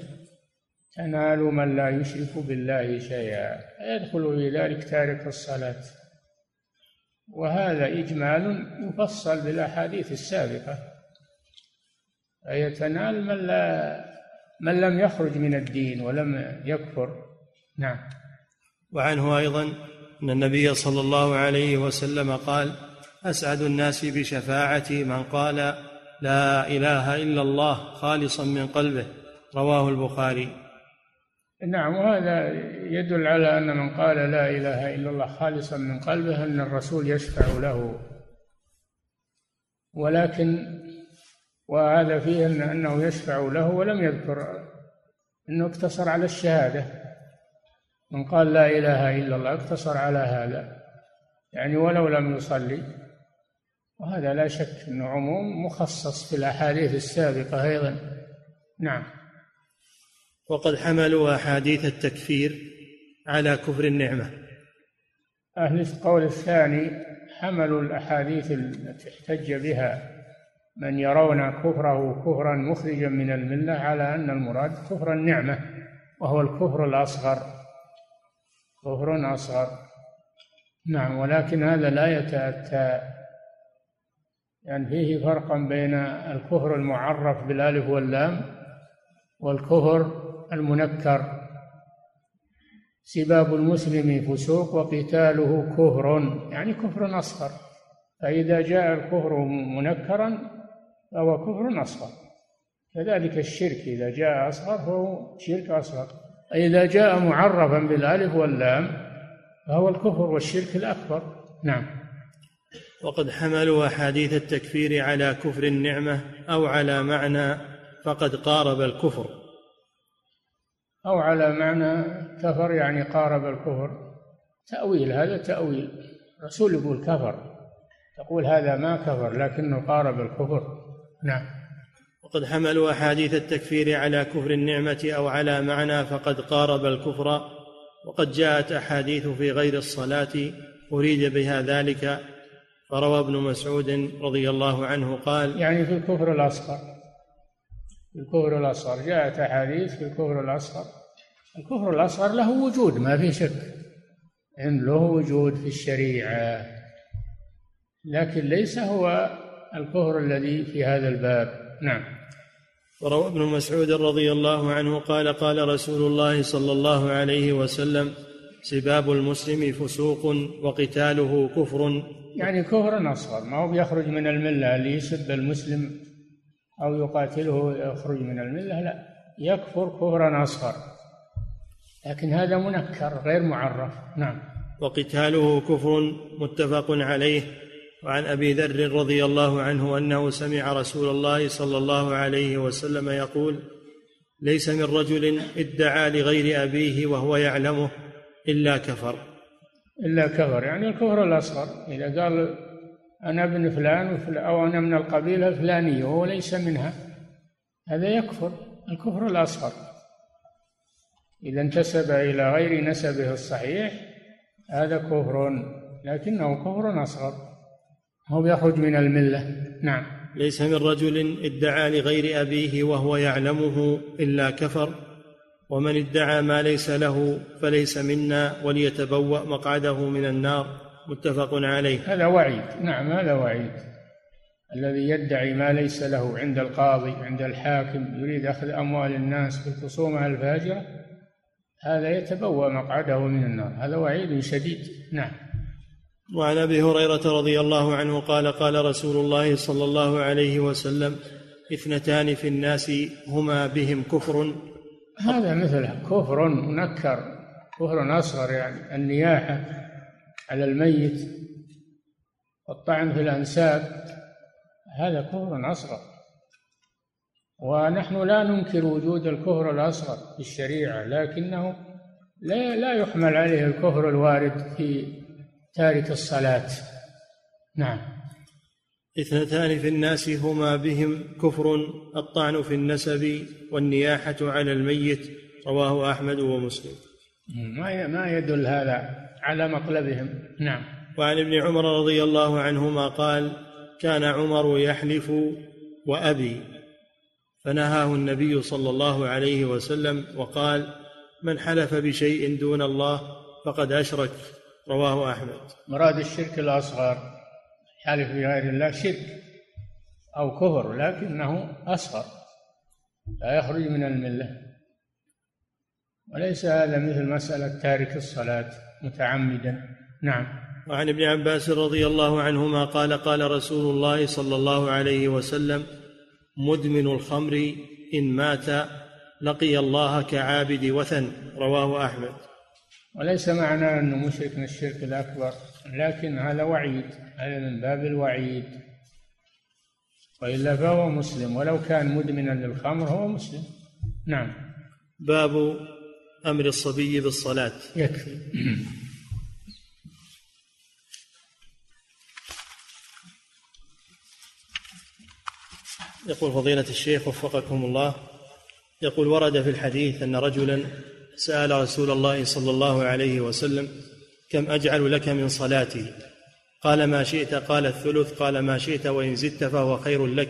تنال من لا يشرك بالله شيئا يدخل في ذلك تارك الصلاة. وهذا إجمال يفصل بالأحاديث السابقة فيتنال من لا من لم يخرج من الدين ولم يكفر. نعم. وعنه أيضا أن النبي صلى الله عليه وسلم قال أسعد الناس بشفاعتي من قال لا إله إلا الله خالصا من قلبه. رواه البخاري. نعم وهذا يدل على أن من قال لا إله إلا الله خالصا من قلبه أن الرسول يشفع له. ولكن وهذا فيه أنه يشفع له ولم يذكر أنه اقتصر على الشهادة. من قال لا إله إلا الله اقتصر على هذا. يعني ولو لم يصلي. وهذا لا شك أنه عموم مخصص في الأحاديث السابقة أيضا. نعم. وقد حملوا أحاديث التكفير على كفر النعمة. أهل القول الثاني حملوا الأحاديث التي احتج بها من يرون كفره كفرا مخرجا من الملة على أن المراد كفر النعمة وهو الكفر الأصغر. كفر أصغر. نعم ولكن هذا لا يتأتى يعني فيه فرقا بين الكفر المعرف بالألف واللام والكفر المنكر. سباب المسلم فسوق وقتاله كفر يعني كفر أصغر. فإذا جاء الكفر منكرا فهو كفر أصغر. كذلك الشرك إذا جاء أصغر فهو شرك أصغر. إذا جاء معرفا بالألف واللام فهو الكفر والشرك الأكبر. نعم. وقد حملوا أحاديث التكفير على كفر النعمة أو على معنى فقد قارب الكفر. أو على معنى كفر يعني قارب الكفر. تأويل هذا تأويل. الرسول يقول كفر. تقول هذا ما كفر لكنه قارب الكفر. نعم. وقد حملوا أحاديث التكفير على كفر النعمة أو على معنى فقد قارب الكفر. وقد جاءت أحاديث في غير الصلاة أريد بها ذلك فروى ابن مسعود رضي الله عنه قال يعني في الكفر الأصغر في الكفر الأصغر جاءت أحاديث في الكفر الأصغر. الكفر الأصغر له وجود ما في شك. إن له وجود في الشريعة. لكن ليس هو الكفر الذي في هذا الباب. نعم. وروى ابن مسعود رضي الله عنه قال قال رسول الله صلى الله عليه وسلم سباب المسلم فسوق وقتاله كفر. يعني كفر أصغر ما هو بيخرج من الملة اللي يسب المسلم أو يقاتله يخرج من الملة لا يكفر كفرا أصغر. لكن هذا منكر غير معرف. نعم. وقتاله كفر متفق عليه. وعن أبي ذر رضي الله عنه أنه سمع رسول الله صلى الله عليه وسلم يقول ليس من رجل ادعى لغير أبيه وهو يعلمه إلا كفر. إلا كفر. يعني الكفر الأصغر. إذا قال أنا ابن فلان أو أنا من القبيلة الفلانية وهو ليس منها هذا يكفر. الكفر الأصغر. إذا انتسب إلى غير نسبه الصحيح هذا كفر. لكنه كفر أصغر. هو يخرج من الملة. نعم. ليس من رجل ادعى لغير أبيه وهو يعلمه إلا كفر. ومن ادعى ما ليس له فليس منا وليتبوأ مقعده من النار. متفق عليه. هذا وعيد. نعم هذا وعيد. الذي يدعي ما ليس له عند القاضي عند الحاكم يريد أخذ أموال الناس في خصومها الفاجرة هذا يتبوأ مقعده من النار. هذا وعيد شديد. نعم. وعن أبي هريرة رضي الله عنه قال قال رسول الله صلى الله عليه وسلم اثنتان في الناس هما بهم كفر هذا مثل كفر منكر. كفر اصغر يعني. النياحة على الميت. والطعن في الأنساب. هذا كفر اصغر ونحن لا ننكر وجود الكفر الأصغر في الشريعة. لكنه لا لا يحمل عليه الكفر الوارد في تارك الصلاة. نعم. إثنتان في الناس هما بهم كفر الطعن في النسب والنياحة على الميت رواه أحمد ومسلم. ما ما يدل هذا على مطلبهم نعم. وعن ابن عمر رضي الله عنهما قال كان عمر يحلف وأبي فنهاه النبي صلى الله عليه وسلم وقال من حلف بشيء دون الله فقد أشرك رواه أحمد. مراد الشرك الأصغر. حلف بغير الله شرك أو كفر لكنه أصغر لا يخرج من الملة. وليس هذا مثل مسألة تارك الصلاة متعمدا. نعم. وعن ابن عباس رضي الله عنهما قال قال رسول الله صلى الله عليه وسلم مدمن الخمر إن مات لقي الله كعابد وثن. رواه أحمد. وليس معنى أنه مشرك من الشرك الأكبر لكن هذا وعيد. هذا من باب الوعيد. وإلا فهو مسلم ولو كان مدمنا للخمر هو مسلم. نعم. باب أمر الصبي بالصلاة. يكفي. يقول فضيلة الشيخ وفقكم الله يقول ورد في الحديث أن رجلا سأل رسول الله صلى الله عليه وسلم كم أجعل لك من صلاتي قال ما شئت قال الثلث قال ما شئت وإن زدت فهو خير لك.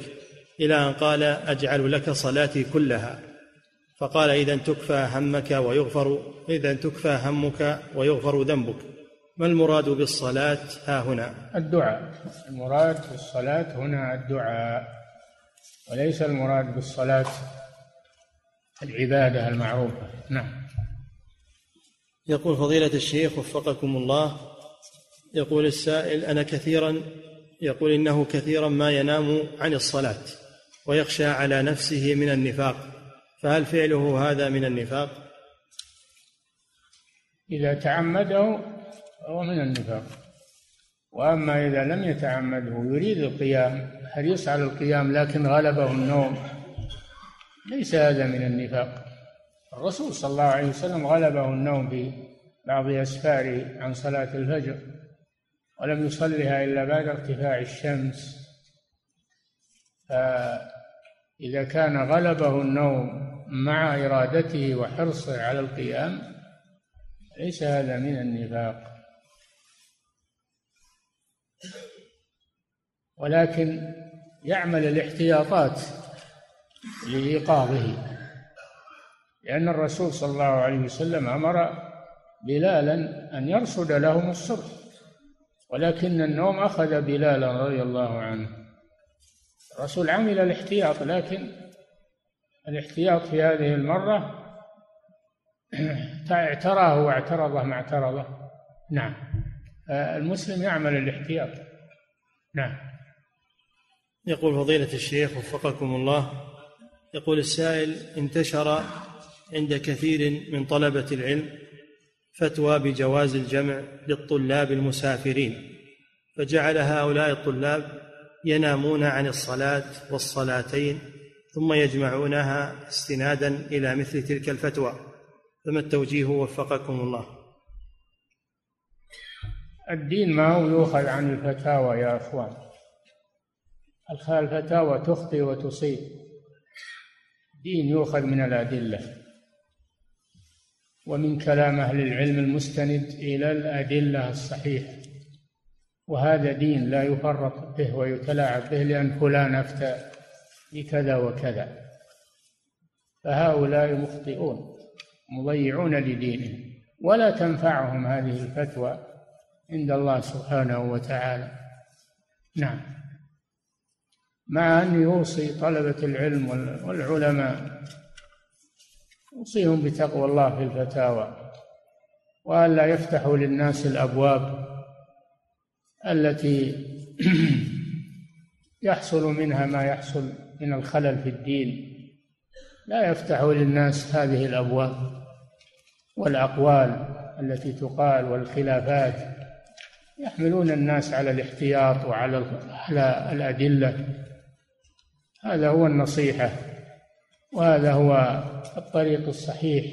إلى أن قال أجعل لك صلاتي كلها. فقال إذا تكفى همك ويغفر إذا تكفى همك ويغفر ذنبك. ما المراد بالصلاة؟ ها هنا. الدعاء. المراد بالصلاة هنا الدعاء. وليس المراد بالصلاة العبادة المعروفة. نعم. يقول فضيلة الشيخ وفقكم الله يقول السائل أنا كثيرا يقول إنه كثيرا ما ينام عن الصلاة ويخشى على نفسه من النفاق. فهل فعله هذا من النفاق؟ إذا تعمده هو من النفاق. وأما إذا لم يتعمده يريد القيام حريص على القيام لكن غلبه النوم؟ ليس هذا من النفاق. الرسول صلى الله عليه وسلم غلبه النوم في بعض أسفاره عن صلاة الفجر. ولم يصلها إلا بعد ارتفاع الشمس. فإذا كان غلبه النوم مع إرادته وحرصه على القيام ليس هذا من النفاق. ولكن يعمل الاحتياطات لإيقاظه لأن الرسول صلى الله عليه وسلم أمر بلالا أن يرصد لهم الصبح ولكن النوم أخذ بلالا رضي الله عنه. الرسول عمل الاحتياط لكن الاحتياط في هذه المرة اعتراه واعترضه ما اعترضه. نعم. المسلم يعمل الاحتياط. نعم. يقول فضيلة الشيخ وفقكم الله يقول السائل انتشر عند كثير من طلبة العلم فتوى بجواز الجمع للطلاب المسافرين فجعل هؤلاء الطلاب ينامون عن الصلاة والصلاتين ثم يجمعونها استنادا إلى مثل تلك الفتوى. فما التوجيه وفقكم الله؟ الدين ما هو يؤخذ عن الفتاوى يا أخوان؟ الفتاوى تخطئ وتصيب. دين يؤخذ من الأدلة. ومن كلام أهل العلم المستند إلى الأدلة الصحيحة. وهذا دين لا يفرط به ويتلاعب به لأن فلان أفتى بكذا وكذا. فهؤلاء مخطئون مضيعون لدينهم ولا تنفعهم هذه الفتوى عند الله سبحانه وتعالى. نعم. مع أن يوصي طلبة العلم والعلماء يوصيهم بتقوى الله في الفتاوى وألا يفتحوا للناس الأبواب التي [clears throat] يحصل منها ما يحصل من الخلل في الدين. لا يفتح للناس هذه الأبواب والأقوال التي تقال والخلافات. يحملون الناس على الاحتياط وعلى على الأدلة. هذا هو النصيحة. وهذا هو الطريق الصحيح.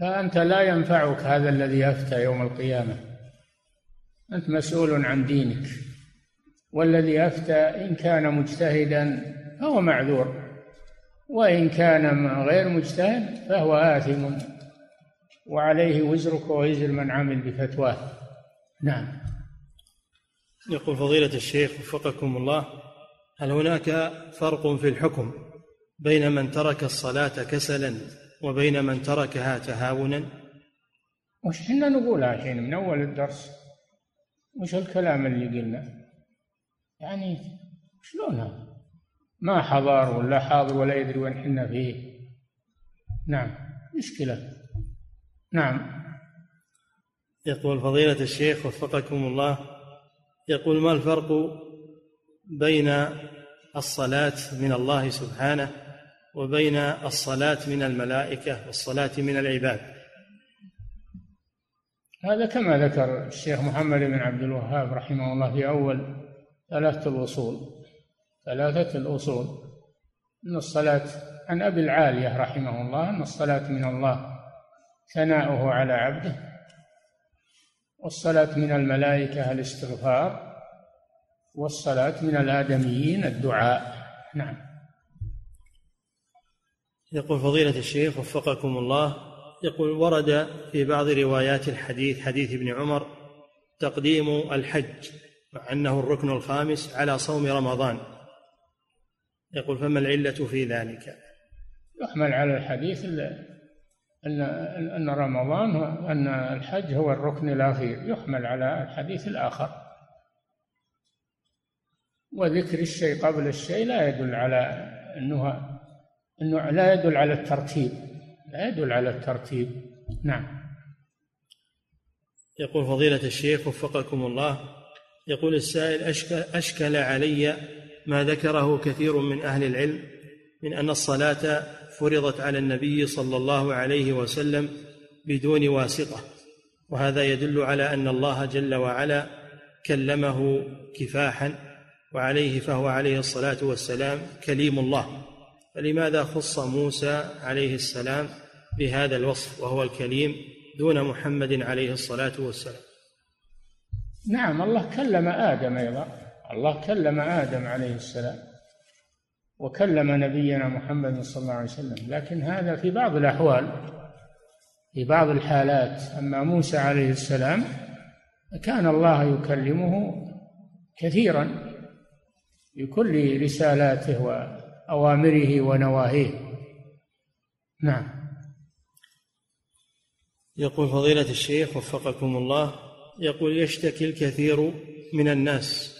فأنت لا ينفعك هذا الذي أفتى يوم القيامة. أنت مسؤول عن دينك. والذي أفتى إن كان مجتهدا فهو معذور. وإن كان غير مجتهد فهو آثم. وعليه وزرك ووزر من عمل بفتواه. نعم. يقول فضيلة الشيخ وفقكم الله هل هناك فرق في الحكم بين من ترك الصلاة كسلا وبين من تركها تهاونا؟ وش إحنا نقولها الحين من أول الدرس؟ وش الكلام اللي قلنا؟ يعني شلون هذا؟ ما حضر ولا حاضر ولا يدري وين حنا فيه. نعم مشكلة. نعم. يقول فضيلة الشيخ وفقكم الله يقول ما الفرق بين الصلاة من الله سبحانه وبين الصلاة من الملائكة والصلاة من العباد. هذا كما ذكر الشيخ محمد بن عبد الوهاب رحمه الله في أول ثلاثة الأصول. ثلاثة الأصول. أن الصلاة عن أبي العالية رحمه الله أن الصلاة من الله ثناؤه على عبده. والصلاة من الملائكة الاستغفار. والصلاة من الآدميين الدعاء. نعم. يقول فضيلة الشيخ وفقكم الله يقول ورد في بعض روايات الحديث حديث ابن عمر تقديم الحج مع أنه الركن الخامس على صوم رمضان. يقول فما العلة في ذلك؟ يحمل على الحديث أن أن رمضان أن الحج هو الركن الأخير. يحمل على الحديث الآخر. وذكر الشيء قبل الشيء لا يدل على أنه أنه لا يدل على الترتيب لا يدل على الترتيب. نعم. يقول فضيلة الشيخ وفقكم الله يقول السائل أشكل, أشكل علي ما ذكره كثير من أهل العلم من أن الصلاة فرضت على النبي صلى الله عليه وسلم بدون واسطة وهذا يدل على أن الله جل وعلا كلمه كفاحا. وعليه فهو عليه الصلاة والسلام كليم الله. فلماذا خص موسى عليه السلام بهذا الوصف وهو الكليم دون محمد عليه الصلاة والسلام؟ نعم الله كلم آدم أيضا. الله كلم آدم عليه السلام وكلم نبينا محمد صلى الله عليه وسلم. لكن هذا في بعض الأحوال في بعض الحالات أما موسى عليه السلام كان الله يكلمه كثيرا. بكل رسالاته أوامره ونواهيه. نعم. يقول فضيلة الشيخ وفقكم الله يقول يشتكي الكثير من الناس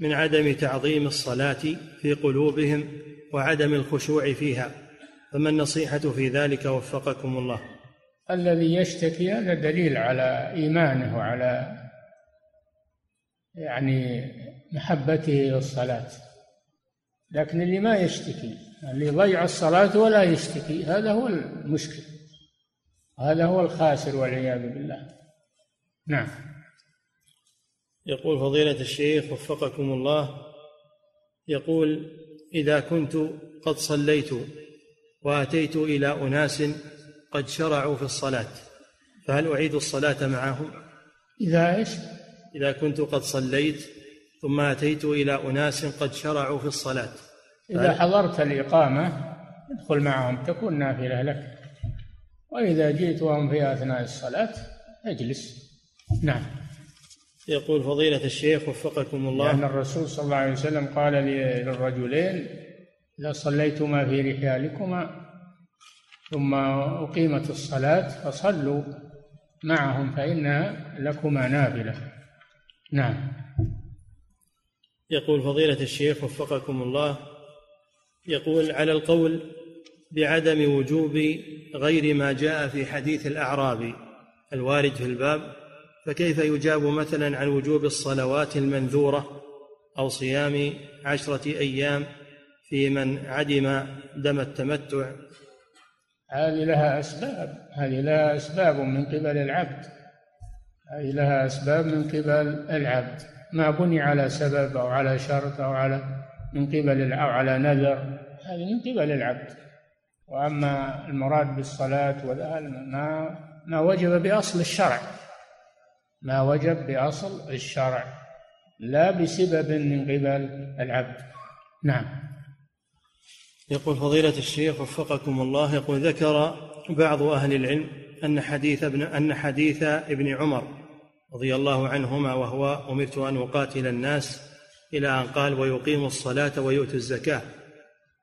من عدم تعظيم الصلاة في قلوبهم وعدم الخشوع فيها فما النصيحة في ذلك؟ وفقكم الله. الذي يشتكي هذا دليل على إيمانه وعلى يعني محبته للصلاة لكن اللي ما يشتكي اللي ضيع الصلاة ولا يشتكي هذا هو المشكل هذا هو الخاسر والعياذ بالله نعم يقول فضيلة الشيخ وفقكم الله يقول إذا كنت قد صليت وأتيت إلى أناس قد شرعوا في الصلاة فهل أعيد الصلاة معهم؟ إذا إيش؟ إذا كنت قد صليت ثم أتيت إلى أناس قد شرعوا في الصلاة. إذا حضرت الإقامة ادخل معهم تكون نافلة لك. وإذا جئت وهم في أثناء الصلاة اجلس. نعم. يقول فضيلة الشيخ وفقكم الله. لأن الرسول صلى الله عليه وسلم قال للرجلين إذا صليتما في رحالكما ثم أقيمت الصلاة فصلوا معهم فإنها لكما نافلة. نعم. يقول فضيلة الشيخ وفقكم الله يقول على القول بعدم وجوب غير ما جاء في حديث الأعرابي الوارد في الباب فكيف يجاب مثلا عن وجوب الصلوات المنذورة أو صيام عشرة أيام في من عدم دم التمتع؟ هذه لها أسباب هذه لها أسباب من قبل العبد هذه لها أسباب من قبل العبد. ما بني على سبب أو على شرط أو على من قبل أو على نذر هذه من قبل العبد. وأما المراد بالصلاة وذا ما ما وجب بأصل الشرع. ما وجب بأصل الشرع لا بسبب من قبل العبد. نعم. يقول فضيلة الشيخ وفقكم الله يقول ذكر بعض أهل العلم أن حديث ابن أن حديث ابن عمر رضي الله عنهما وهو أمرت أن أقاتل الناس إلى أن قال ويقيم الصلاة ويؤتي الزكاة.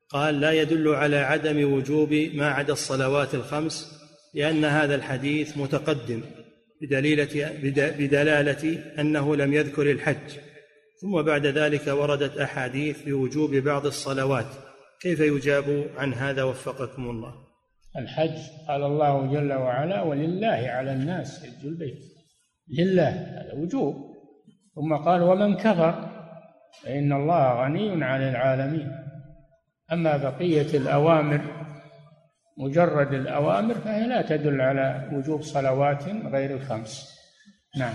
قال لا يدل على عدم وجوب ما عدا الصلوات الخمس لأن هذا الحديث متقدم بدليلة بدلالة أنه لم يذكر الحج. ثم بعد ذلك وردت أحاديث بوجوب بعض الصلوات. كيف يجاب عن هذا وفقكم الله؟ الحج قال الله جل وعلا ولله على الناس حج البيت. لله هذا وجوب. ثم قال ومن كفر فإن الله غني عن العالمين. أما بقية الأوامر مجرد الأوامر فهي لا تدل على وجوب صلوات غير الخمس. نعم.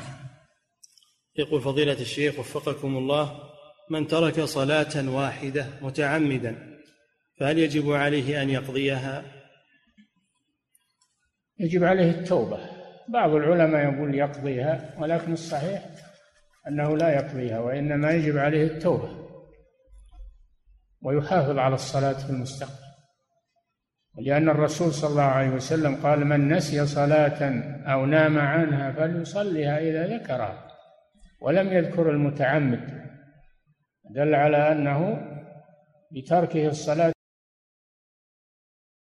يقول فضيلة الشيخ وفقكم الله من ترك صلاة واحدة متعمدا فهل يجب عليه أن يقضيها؟ يجب عليه التوبة. بعض العلماء يقول يقضيها ولكن الصحيح أنه لا يقضيها وإنما يجب عليه التوبة ويحافظ على الصلاة في المستقبل. ولأن الرسول صلى الله عليه وسلم قال من نسي صلاة أو نام عنها فليصليها إذا ذكرها. ولم يذكر المتعمد دل على أنه بتركه الصلاة